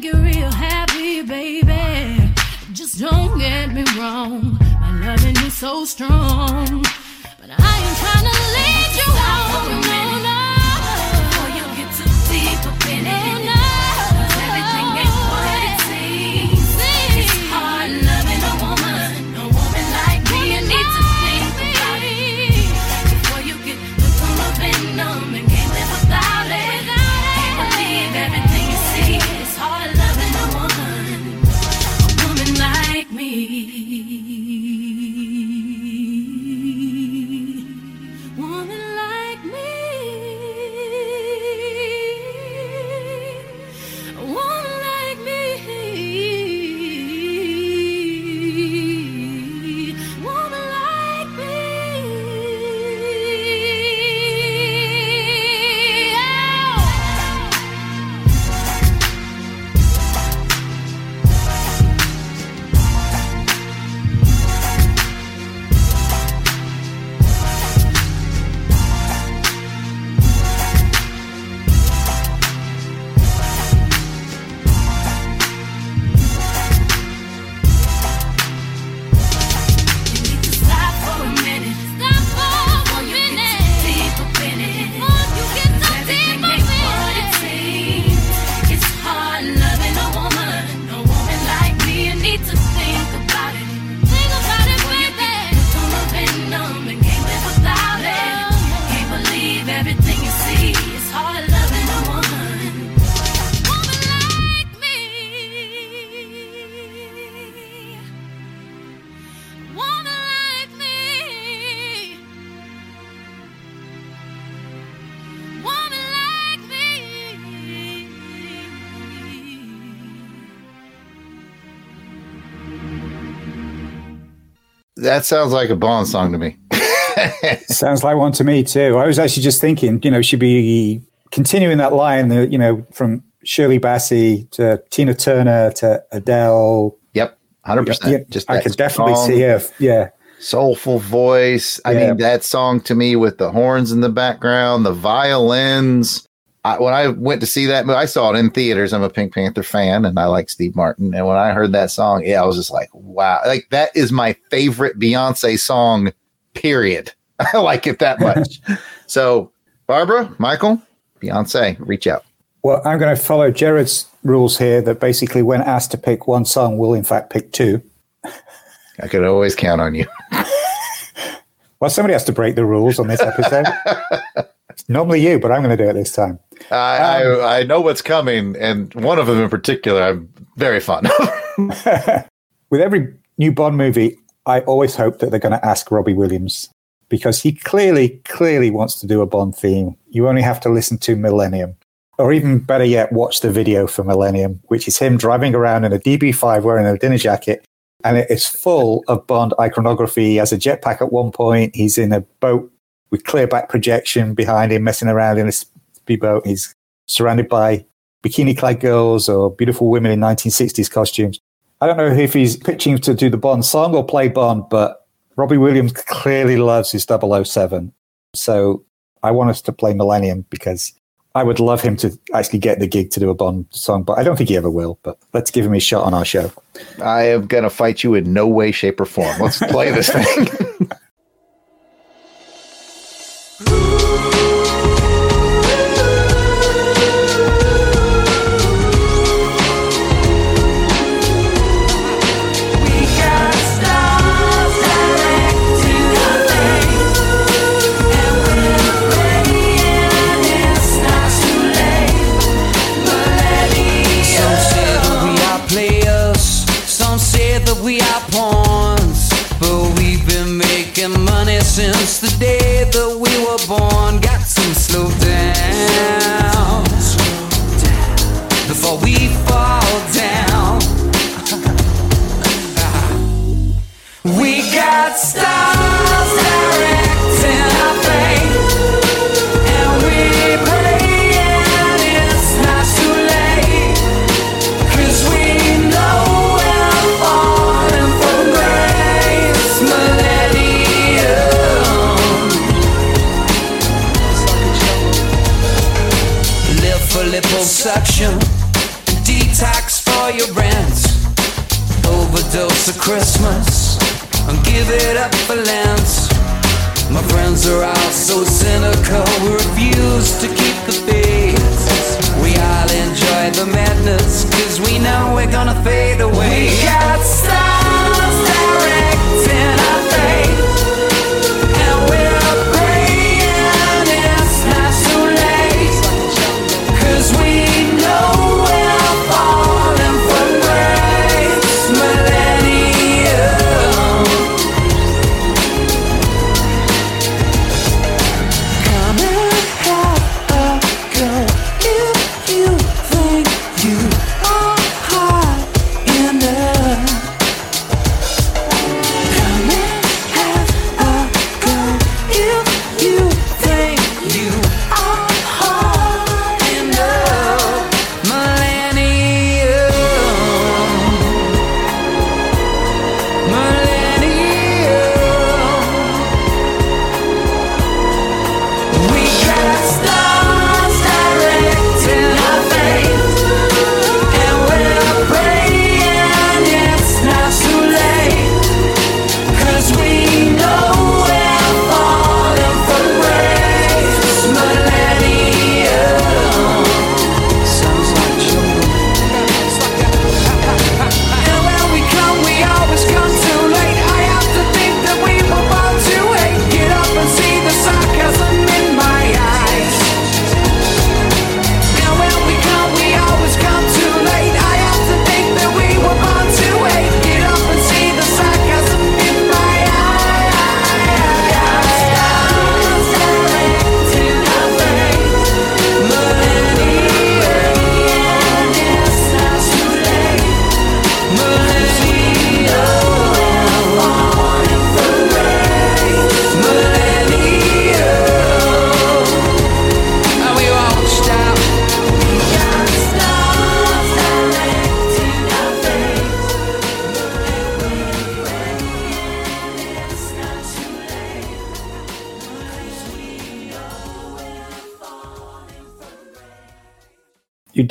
Make you real happy, baby? Just don't get me wrong, my loving is so strong. But I ain't trying to lead That sounds like a Bond song to me. [LAUGHS] Sounds like one to me too. I was actually just thinking, you know, she'd be continuing that line, you know, from Shirley Bassey to Tina Turner to Adele. Yep, hundred Yeah, percent. Just I could definitely see her. Yeah, soulful voice. I Yeah. mean, that song to me with the horns in the background, the violins. I, when I went to see that movie, I saw it in theaters. I'm a Pink Panther fan, and I like Steve Martin. And when I heard that song, yeah, I was just like, wow, like that is my favorite Beyonce song. Period. [LAUGHS] I like it that much. [LAUGHS] so, Barbara, Michael, Beyonce, reach out. Well, I'm going to follow Jarrod's rules here that basically, when asked to pick one song, we'll in fact pick two. I could always count on you. [LAUGHS] Well, somebody has to break the rules on this episode. Normally you, but I'm going to do it this time. I, I um, I know what's coming, and one of them in particular, I'm very fond of. [LAUGHS] [LAUGHS] With every new Bond movie, I always hope that they're going to ask Robbie Williams because he clearly, clearly wants to do a Bond theme. You only have to listen to Millennium. Or even better yet, watch the video for Millennium, which is him driving around in a DB5 wearing a dinner jacket. And it is full of Bond iconography. He has a jetpack at one point. He's in a boat with clear back projection behind him, messing around in a speedboat. He's surrounded by bikini clad girls or beautiful women in 1960s costumes. I don't know if he's pitching to do the Bond song or play Bond, but Robbie Williams clearly loves his 007. So I want us to play Millennium because I would love him to actually get the gig to do a Bond song, but I don't think he ever will. But let's give him a shot on our show. I am going to fight you in no way, shape, or form. Let's play this thing. [LAUGHS] liposuction, detox for your rent overdose of Christmas and give it up for Lance. My friends are all so cynical, we refuse to keep the faith. We all enjoy the madness, cause we know we're gonna fade away. We got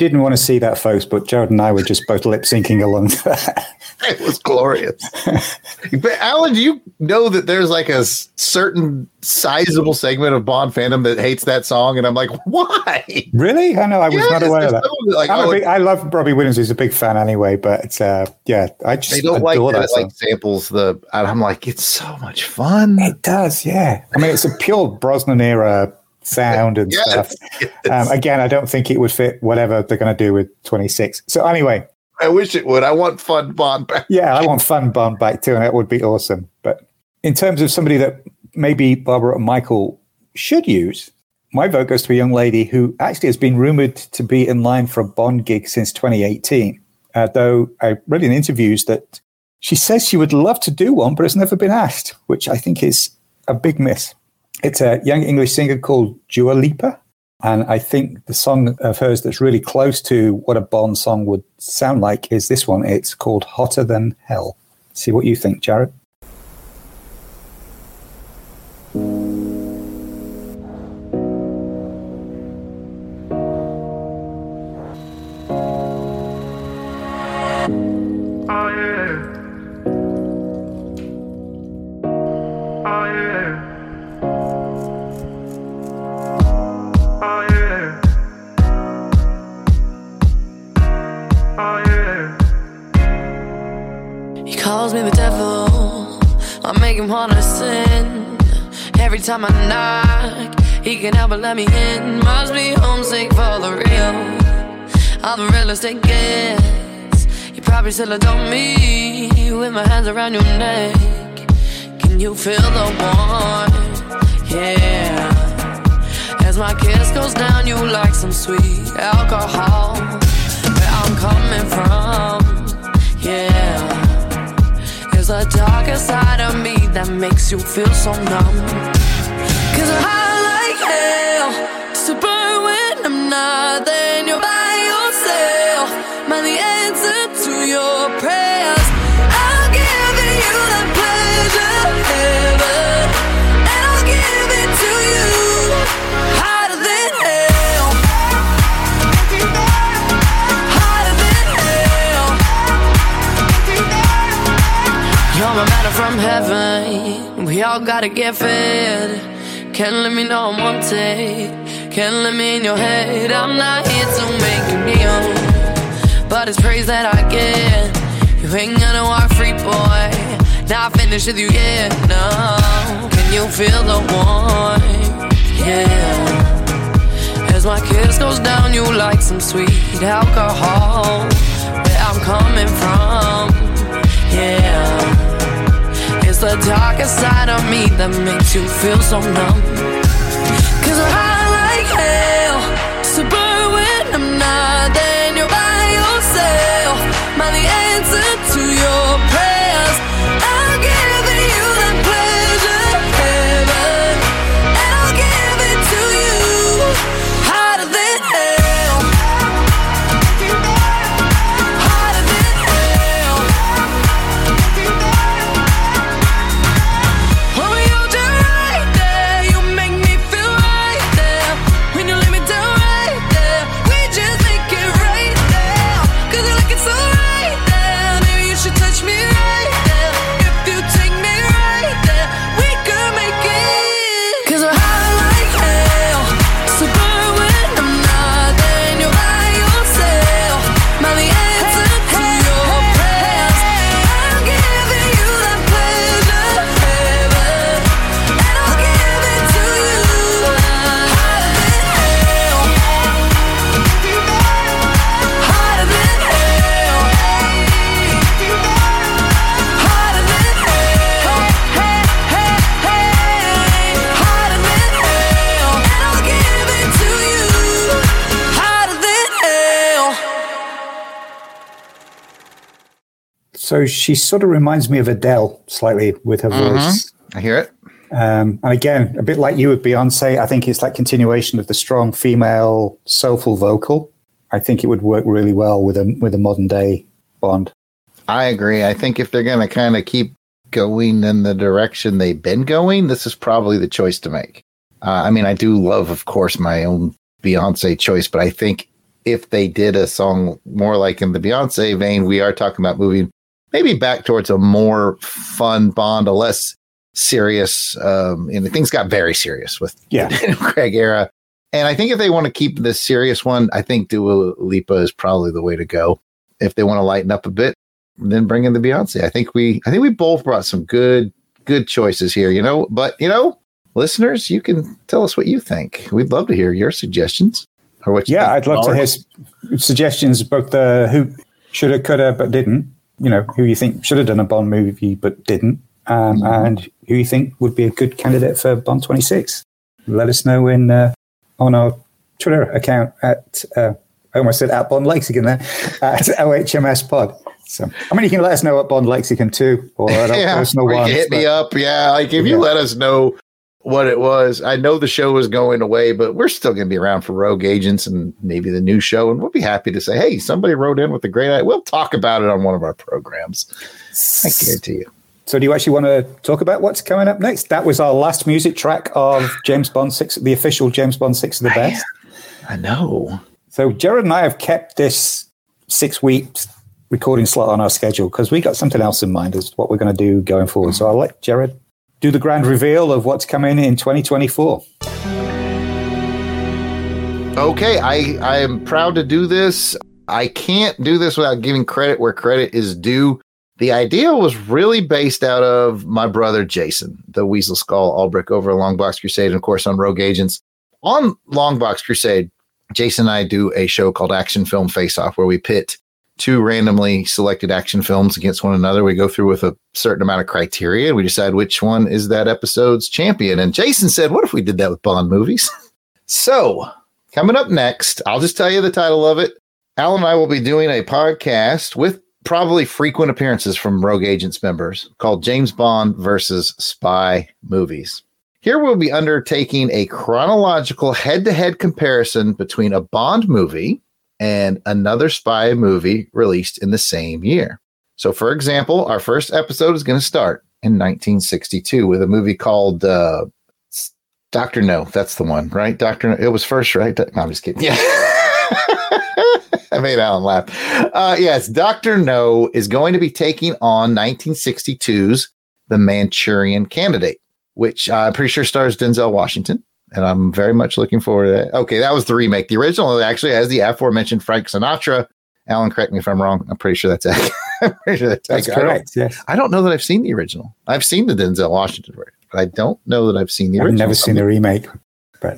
didn't want to see that, folks, but Jarrod and I were just both lip syncing along [LAUGHS] to that. It was glorious. but Alan, do you know that there's like a certain sizable segment of Bond fandom that hates that song? And I'm like, [LAUGHS] why? Really? I know I was Yes, not aware of that. like, oh, big, I love Robbie Williams. He's a big fan anyway, but uh, yeah, I just they don't like that, that like samples the. and I'm like, it's so much fun. It does, yeah. I mean, it's a pure Brosnan era sound and Yes, stuff. yes. [LAUGHS] Um, again, I don't think it would fit whatever they're going to do with 26. So anyway, I wish it would. I want fun Bond back. yeah, I want fun Bond back too, and that would be awesome. But in terms of somebody that maybe Barbara and Michael should use, my vote goes to a young lady who actually has been rumored to be in line for a Bond gig since 2018. Uh, though I read in interviews that she says she would love to do one, but has never been asked, which I think is a big miss. It's a young English singer called Dua Lipa. And I think the song of hers that's really close to what a Bond song would sound like is this one. It's called Hotter Than Hell. See what you think, Jarrod. Calls me the devil. I make him wanna sin. Every time I knock, he can help but let me in. Must be homesick for the real. I'm the realest it gets. You probably still adore me with my hands around your neck. Can you feel the warmth? Yeah. As my kiss goes down, you like some sweet alcohol. Where I'm coming from, yeah. A darker side of me that makes you feel so numb. Cause I like hell to burn when I'm not there. My matter from heaven. We all gotta get fed. Can't let me know I'm wanted. Can't let me in your head. I'm not here to make you kneel. But it's praise that I get. You ain't gonna walk free, boy. Not finished with you yet, no. Can you feel the warmth? Yeah. As my kiss goes down, you like some sweet alcohol. Where I'm coming from, yeah. The darker side of me that makes you feel so numb. Cause I So she sort of reminds me of Adele slightly with her voice. I hear it. Um, and again, a bit like you with Beyonce, I think it's that continuation of the strong female soulful vocal. I think it would work really well with a with a modern day Bond. I agree. I think if they're going to kind of keep going in the direction they've been going, this is probably the choice to make. Uh, I mean, I do love, of course, my own Beyonce choice, but I think if they did a song more like in the Beyonce vein, we are talking about moving maybe back towards a more fun Bond, a less serious. Um, and things got very serious with Yeah. the [LAUGHS] Daniel Craig era. And I think if they want to keep this serious one, I think Dua Lipa is probably the way to go. If they want to lighten up a bit, then bring in the Beyonce. I think we, I think we both brought some good, good choices here. You know, but you know, listeners, you can tell us what you think. We'd love to hear your suggestions or what. You Yeah, think I'd love to hear s- suggestions, both the who should have, could have, but didn't. You know, who you think should have done a Bond movie but didn't, um, and who you think would be a good candidate for Bond 26. Let us know in uh, on our Twitter account at uh, I almost said at Bond Lexicon there [LAUGHS] at OHMS Pod. So, I mean, you can let us know at Bond Lexicon too, or at our [LAUGHS] yeah, personal or you can ones. hit me up. Yeah, like if you let us know what it was. I know the show is going away, but we're still going to be around for Rogue Agents and maybe the new show, and we'll be happy to say, hey, somebody wrote in with a great idea. We'll talk about it on one of our programs. I guarantee you. So, do you actually want to talk about what's coming up next? That was our last music track of James Bond Six, the official James Bond Six of the Best. I know. So, Jarrod and I have kept this six weeks recording slot on our schedule because we got something else in mind as what we're going to do going forward. So, I'll let Jarrod do the grand reveal of what's coming in 2024. Okay, I I am proud to do this. I can't do this without giving credit where credit is due. The idea was really based out of my brother Jason, the Weasel Skull Alberich over at Longbox Crusade, and of course on Rogue Agents. On Longbox Crusade, Jason and I do a show called Action Film Face Off, where we pit two randomly selected action films against one another. We go through with a certain amount of criteria and we decide which one is that episode's champion. And Jason said, What if we did that with Bond movies? [LAUGHS] so, coming up next, I'll just tell you the title of it. Al and I will be doing a podcast with probably frequent appearances from Rogue Agents members called James Bond versus Spy Movies. Here we'll be undertaking a chronological head to head comparison between a Bond movie and another spy movie released in the same year. So, for example, our first episode is going to start in 1962 with a movie called uh, Doctor No. That's the one, right? Doctor No. It was first, right? No, I'm just kidding. Yeah. [LAUGHS] I made Alan laugh. Uh, yes, Doctor No is going to be taking on 1962's The Manchurian Candidate, which uh, I'm pretty sure stars Denzel Washington. And I'm very much looking forward to that. Okay, that was the remake. The original actually has the aforementioned Frank Sinatra. Alan, correct me if I'm wrong. I'm pretty sure that's accurate. [LAUGHS] I'm pretty sure that's, That's accurate. I correct. Yes. I don't know that I've seen the original. I've seen the Denzel Washington version, but I don't know that I've seen the I've original. never seen the remake.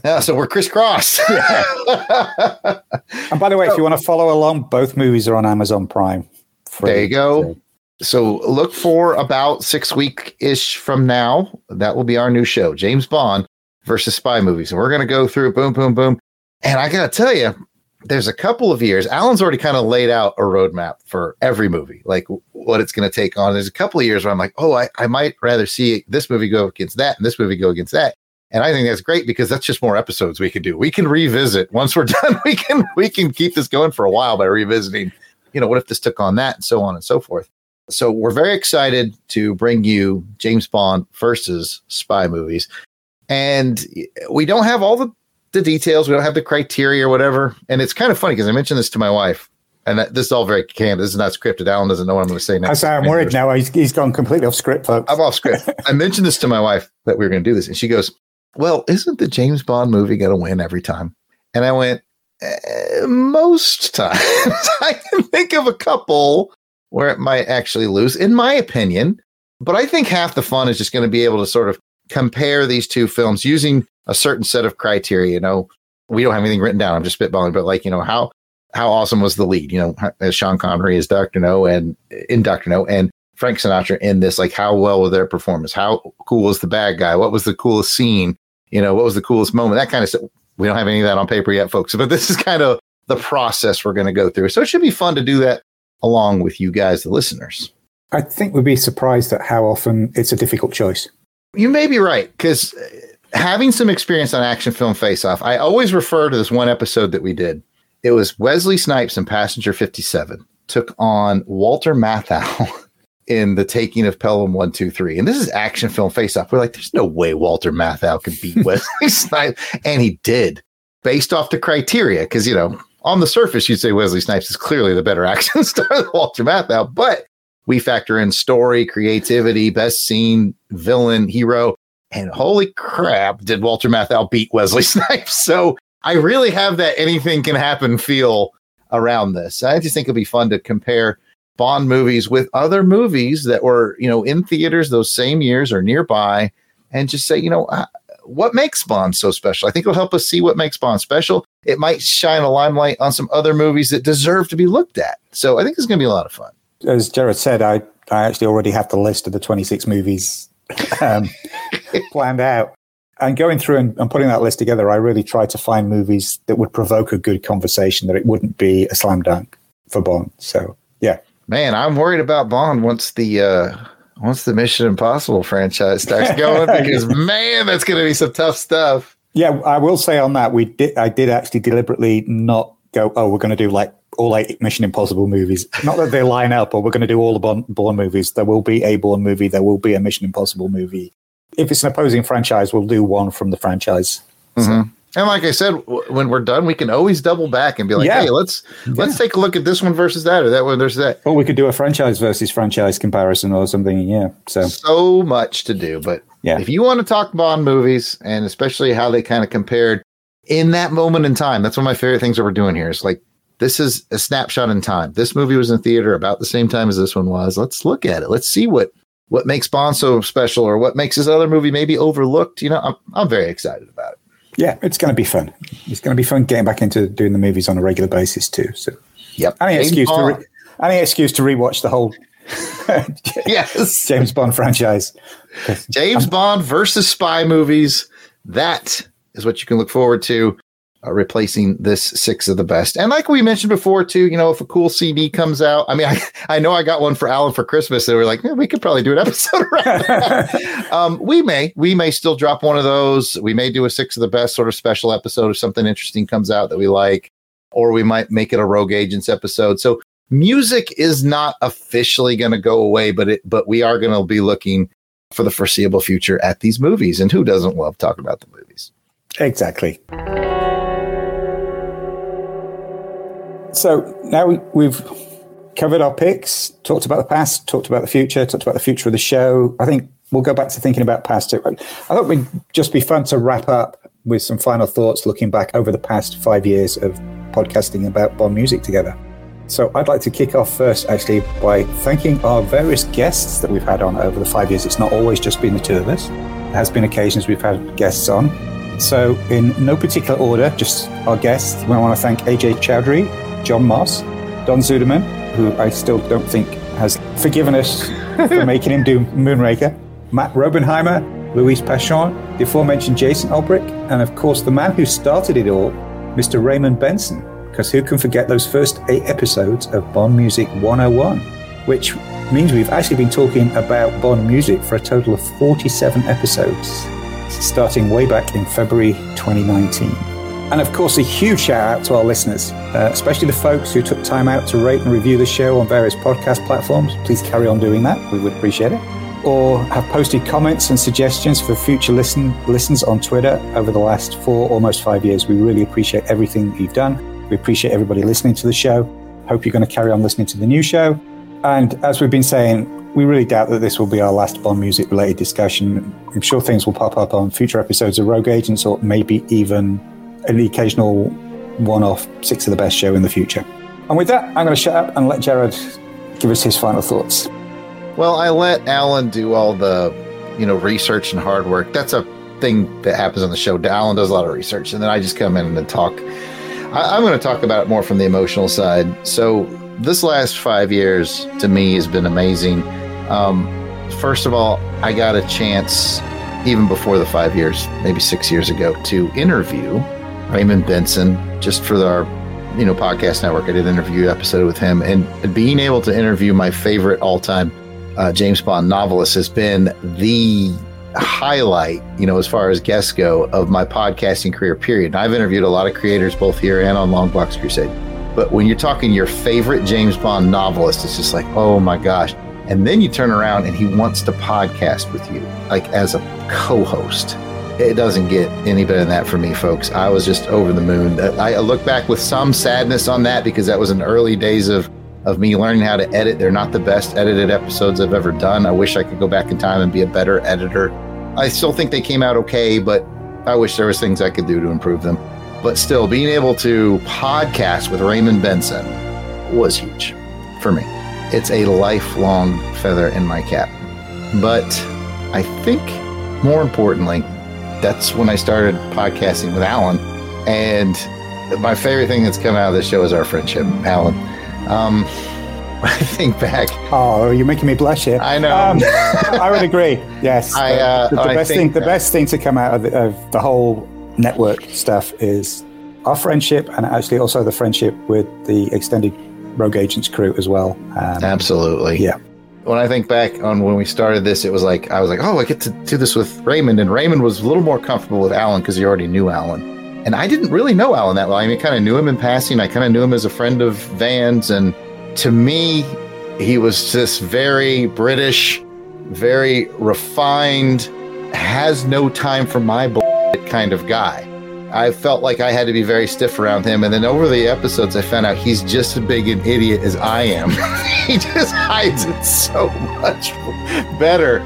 Yeah, so we're crisscross. [LAUGHS] And by the way, if you want to follow along, both movies are on Amazon Prime. free. There you go. So look for about six week ish from now. That will be our new show, James Bond versus spy movies. And we're going to go through boom, boom, boom. And I got to tell you, there's a couple of years. Alan's already kind of laid out a roadmap for every movie, like what it's going to take on. There's a couple of years where I'm like, oh, I, I might rather see this movie go against that and this movie go against that. And I think that's great because that's just more episodes we can do. We can revisit once we're [LAUGHS] done. We can we can keep this going for a while by revisiting. You know, what if this took on that, and so on and so forth. So we're very excited to bring you James Bond versus spy movies, and we don't have all the the details. We don't have the criteria or whatever. And it's kind of funny because I mentioned this to my wife, and that, this is all very candid. This is not scripted. Alan doesn't know what I'm going to say next. say I'm worried now. He's, he's gone completely off script, folks. I'm off script. [LAUGHS] I mentioned this to my wife that we were going to do this, and she goes, "Well, isn't the James Bond movie going to win every time?" And I went, "Eh, "Most times, [LAUGHS] I can think of a couple where it might actually lose, in my opinion. But I think half the fun is just going to be able to sort of compare these two films using a certain set of criteria. You know, we don't have anything written down. I'm just spitballing, but like, you know, how how awesome was the lead? You know, as Sean Connery as Doctor No and in Doctor No and Frank Sinatra in this. Like, how well were their performance? How cool was the bad guy? What was the coolest scene? You know, what was the coolest moment? That kind of stuff. We don't have any of that on paper yet, folks. But this is kind of the process we're going to go through. So it should be fun to do that along with you guys, the listeners. I think we'd be surprised at how often it's a difficult choice. You may be right because uh, having some experience on action film face off, I always refer to this one episode that we did. It was Wesley Snipes and Passenger 57 took on Walter Matthau [LAUGHS] in the taking of Pelham 123. And this is action film face off. We're like, there's no way Walter Matthau could beat [LAUGHS] Wesley Snipes. And he did based off the criteria because, you know, on the surface, you'd say Wesley Snipes is clearly the better action [LAUGHS] star than Walter Matthau, but we factor in story, creativity, best scene, villain, hero, and holy crap, did Walter Matthau beat Wesley [LAUGHS] Snipes? So I really have that anything can happen feel around this. I just think it'll be fun to compare Bond movies with other movies that were, you know, in theaters those same years or nearby, and just say, you know, uh, what makes Bond so special? I think it'll help us see what makes Bond special. It might shine a limelight on some other movies that deserve to be looked at. So I think it's going to be a lot of fun. As Jarrod said, I, I actually already have the list of the 26 movies um, [LAUGHS] planned out. And going through and, and putting that list together, I really tried to find movies that would provoke a good conversation, that it wouldn't be a slam dunk for Bond. So, yeah. Man, I'm worried about Bond once the uh once the Mission Impossible franchise starts going [LAUGHS] because man, that's going to be some tough stuff. Yeah, I will say on that we did. I did actually deliberately not go. Oh, we're going to do like all eight Mission Impossible movies. Not that they line up, or we're going to do all the Bond, Bourne movies. There will be a Bourne movie. There will be a Mission Impossible movie. If it's an opposing franchise, we'll do one from the franchise. Mhm. And like I said, w- when we're done, we can always double back and be like, Yeah. "Hey, let's let's take a look at this one versus that, or that one versus that." Or we could do a franchise versus franchise comparison or something. Yeah. So So much to do, but Yeah. if you want to talk Bond movies and especially how they kind of compared in that moment in time, that's one of my favorite things that we're doing here. Is like this is a snapshot in time. This movie was in theater about the same time as this one was. Let's look at it. Let's see what what makes Bond so special, or what makes this other movie maybe overlooked. You know, I'm I'm very excited about it. yeah, it's going to be fun. It's going to be fun getting back into doing the movies on a regular basis too. So Yep. any James excuse to re- any excuse to rewatch the whole [LAUGHS] [LAUGHS] yes. James Bond franchise. James Bond versus spy movies. That is what you can look forward to, uh, replacing this six of the best. And like we mentioned before, too, you know, if a cool CD comes out, I mean, I, I know I got one for Alan for Christmas, and we're like, "Yeah, we could probably do an episode [LAUGHS] around that. [LAUGHS] um, we may, we may still drop one of those. We may do a six of the best sort of special episode if something interesting comes out that we like, or we might make it a Rogue Agents episode. So music is not officially going to go away, but it, but we are going to be looking for the foreseeable future at these movies. And who doesn't love talking about the movies? Exactly. So now we, we've covered our picks, talked about the past, talked about the future, talked about the future of the show. I think we'll go back to thinking about past. I thought it'd just be fun to wrap up with some final thoughts looking back over the past five years of podcasting about Bond music together. So I'd like to kick off first, actually, by thanking our various guests that we've had on over the five years. It's not always just been the two of us. There has been occasions we've had guests on. So in no particular order, just our guests, we want to thank AJ Chowdhury, John Moss, Don Zuderman, who I still don't think has forgiven us for [LAUGHS] making him do Moonraker, Matt Robenheimer, Luis Pachon, the aforementioned Jason Alberich, and of course the man who started it all, Mr. Raymond Benson. Because who can forget those first eight episodes of Bond Music 101, which means we've actually been talking about Bond music for a total of 47 episodes, starting way back in February 2019. And of course, a huge shout out to our listeners, uh, especially the folks who took time out to rate and review the show on various podcast platforms. Please carry on doing that. We would appreciate it. Or have posted comments and suggestions for future listen listens on Twitter over the last four, almost five years. We really appreciate everything you've done. We appreciate everybody listening to the show. Hope you're going to carry on listening to the new show. And as we've been saying, we really doubt that this will be our last Bond music related discussion. I'm sure things will pop up on future episodes of Rogue Agents or maybe even an occasional one off Six of the Best show in the future. And with that, I'm going to shut up and let Jarrod give us his final thoughts. Well, I let Alan do all the, you know, research and hard work. That's a thing that happens on the show. Alan does a lot of research, and then I just come in and talk. I, I'm going to talk about it more from the emotional side. So this last five years to me has been amazing. Um, first of all, I got a chance, even before the five years, maybe six years ago, to interview Raymond Benson just for our you know podcast network. I did an interview episode with him, and being able to interview my favorite all time uh, James Bond novelist has been the highlight, you know, as far as guests go of my podcasting career. Period. And I've interviewed a lot of creators both here and on Long Box Crusade. But when you're talking your favorite James Bond novelist, it's just like, oh my gosh. And then you turn around and he wants to podcast with you, like as a co host. it doesn't get any better than that for me, folks. I was just over the moon. Uh, I I look back with some sadness on that because that was in early days of of me learning how to edit. They're not the best edited episodes I've ever done. I wish I could go back in time and be a better editor. I still think they came out okay, but I wish there was things I could do to improve them. But still, being able to podcast with Raymond Benson was huge for me. It's a lifelong feather in my cap. But I think more importantly, that's when I started podcasting with Alan. And my favorite thing that's come out of this show is our friendship, Alan. Um, [LAUGHS] I think back. Oh, you're making me blush here. I know. Um, I would agree. Yes. [LAUGHS] I, uh, the, the I best think thing, the best thing to come out of the, of the whole network stuff is our friendship, and actually also the friendship with the extended Rogue Agents crew as well. Um, Absolutely. Yeah. When I think back on when we started this, it was like I was like, "Oh, I get to do this with Raymond," and Raymond was a little more comfortable with Alan because he already knew Alan, and I didn't really know Alan that well. I mean, kind of knew him in passing. I kind of knew him as a friend of Van's, and to me, he was just very British, very refined, has no time for my kind of guy. I felt like I had to be very stiff around him. And then over the episodes, I found out he's just as big an idiot as I am. [LAUGHS] he just hides it so much better.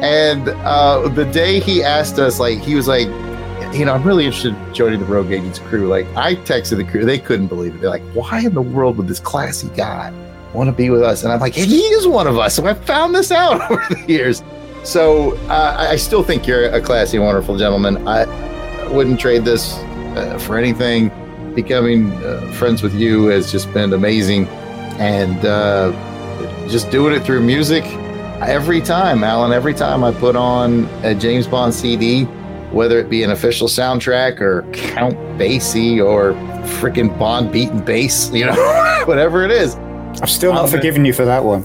And uh, the day he asked us, like, he was like, you know, I'm really interested in joining the Rogue Agents crew. Like, I texted the crew, they couldn't believe it. They're like, why in the world would this classy guy want to be with us? And I'm like, he is one of us. So I found this out [LAUGHS] over the years. So uh, I I still think you're a classy, wonderful gentleman. I wouldn't trade this uh, for anything. Becoming uh, friends with you has just been amazing. And uh, just doing it through music every time, Alan, every time I put on a James Bond CD, whether it be an official soundtrack or Count Basie or freaking Bond beaten bass, you know, [LAUGHS] whatever it is. I've still not I'm gonna- you for that one.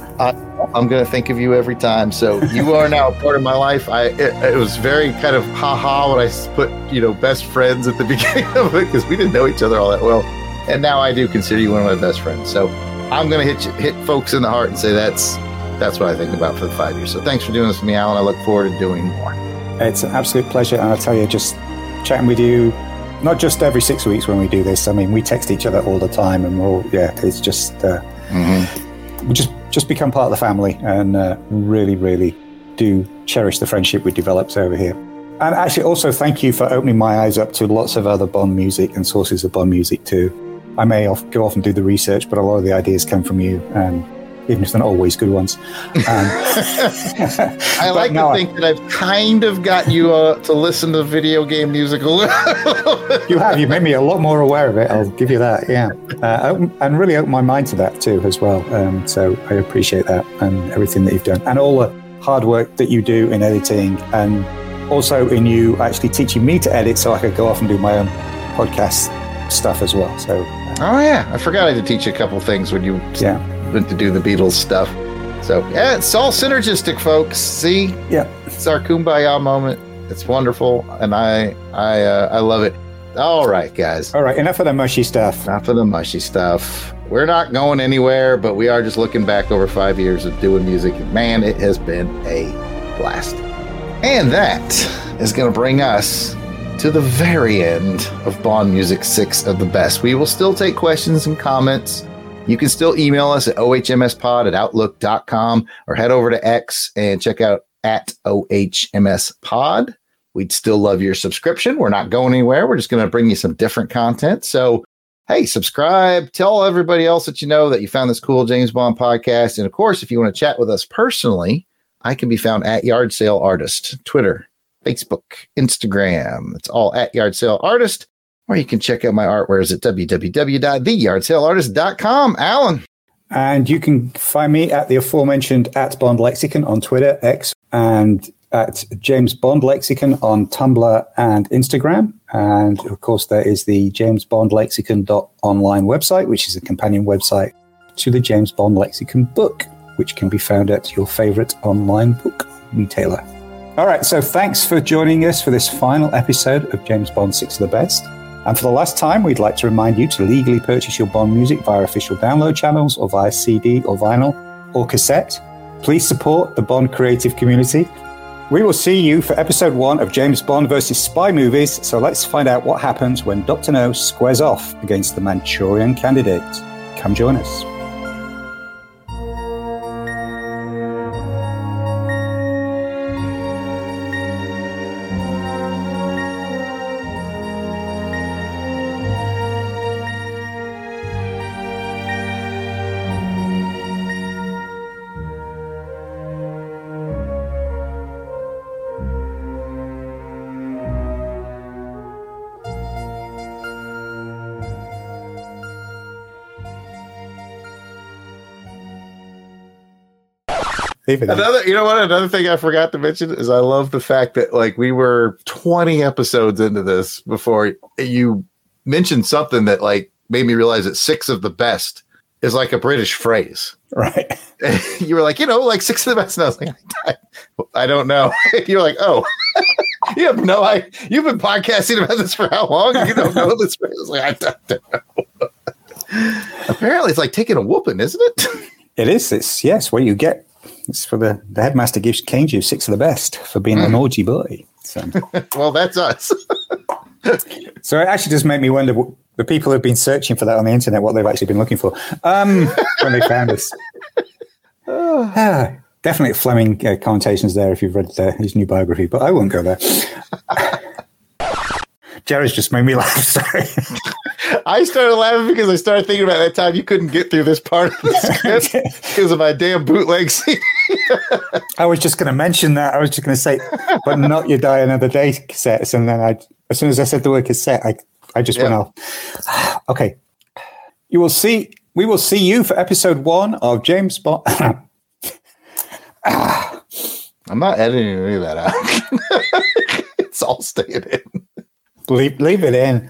I'm going to think of you every time. So you are now a part of my life. I it, it was very kind of haha when I put you know best friends at the [LAUGHS] beginning of it because we didn't know each other all that well, and now I do consider you one of my best friends. So I'm going to hit you, hit folks in the heart and say that's that's what I think about for the five years. So thanks for doing this with me, Alan. I look forward to doing more. It's an absolute pleasure, and I tell you, just chatting with you, not just every six weeks when we do this. I mean, we text each other all the time, and we're all yeah. It's just uh, we just just become part of the family, and uh, really, really do cherish the friendship we developed over here. And actually, also thank you for opening my eyes up to lots of other Bond music and sources of Bond music too. I may off, go off and do the research, but a lot of the ideas come from you, and even if they're not always good ones. Um, [LAUGHS] I like to think that I've kind of got you uh, to listen to video game music a little. you have. You made me a lot more aware of it. I'll give you that. Yeah, uh, and really opened my mind to that too as well. Um, so I appreciate that and everything that you've done, and all the hard work that you do in editing, and also in you actually teaching me to edit, so I could go off and do my own podcast stuff as well. So Oh yeah, I forgot I had to teach you a couple things when you yeah. To do the Beatles stuff. So yeah, it's all synergistic, folks. See, yeah, it's our kumbaya moment. It's wonderful, and I I uh, I love it. All right, guys. All right, enough of the mushy stuff. Enough of the mushy stuff. We're not going anywhere, but we are just looking back over five years of doing music. Man, it has been a blast. And that is going to bring us to the very end of Bond Music 6 of the Best. We will still take questions and comments. You can still email us at ohmspod at outlook.com or head over to X and check out at ohmspod. We'd still love your subscription. We're not going anywhere. We're just going to bring you some different content. So, hey, subscribe, tell everybody else that you know that you found this cool James Bond podcast. And of course, if you want to chat with us personally, I can be found at Yard Sale Artist, Twitter, Facebook, Instagram. It's all at Yard Sale Artist. Or you can check out my artwares at www.theyardsaleartist.com. Alan. And you can find me at the aforementioned at Bond Lexicon on Twitter, X, and at James Bond Lexicon on Tumblr and Instagram. And of course, there is the James Bond Lexicon.online website, which is a companion website to the James Bond Lexicon book, which can be found at your favorite online book retailer. All right, so thanks for joining us for this final episode of James Bond 6 of the Best. And for the last time, we'd like to remind you to legally purchase your Bond music via official download channels or via CD or vinyl or cassette. Please support the Bond creative community. We will see you for episode one of James Bond versus spy movies. So let's find out what happens when Dr. No squares off against the Manchurian candidate. Come join us. Another, you know what? Another thing I forgot to mention is I love the fact that like we were 20 episodes into this before you mentioned something that like made me realize that six of the best is like a British phrase. Right. [LAUGHS] you were like, you know, like six of the best. And I was like, I, I don't know. [LAUGHS] You're like, oh, [LAUGHS] you have no I you've been podcasting about this for how long? You don't know this phrase. I was like, I don't know. Apparently, it's like taking a whooping, isn't it? It is. It's yes, what you get. It's for the the headmaster gives canes you six of the best for being an naughty boy. So, [LAUGHS] well, that's us. [LAUGHS] so it actually does make me wonder what, the people who've been searching for that on the internet what they've actually been looking for um, when they found us. [SIGHS] Ah, definitely Fleming uh, connotations there if you've read uh, his new biography, but I won't go there. [LAUGHS] Jerry's just made me laugh. Sorry. [LAUGHS] I started laughing because I started thinking about that time you couldn't get through this part of the [LAUGHS] script because of my damn bootleg CD. I was just going to mention that. I was just going to say, but not your Die Another Day cassettes. And then I, as soon as I said the word cassette, I, I just went off. [SIGHS] okay. You will see, we will see you for episode one of James Bond. [SIGHS] I'm not editing any of that out. [LAUGHS] it's all staying in. leave, leave it in.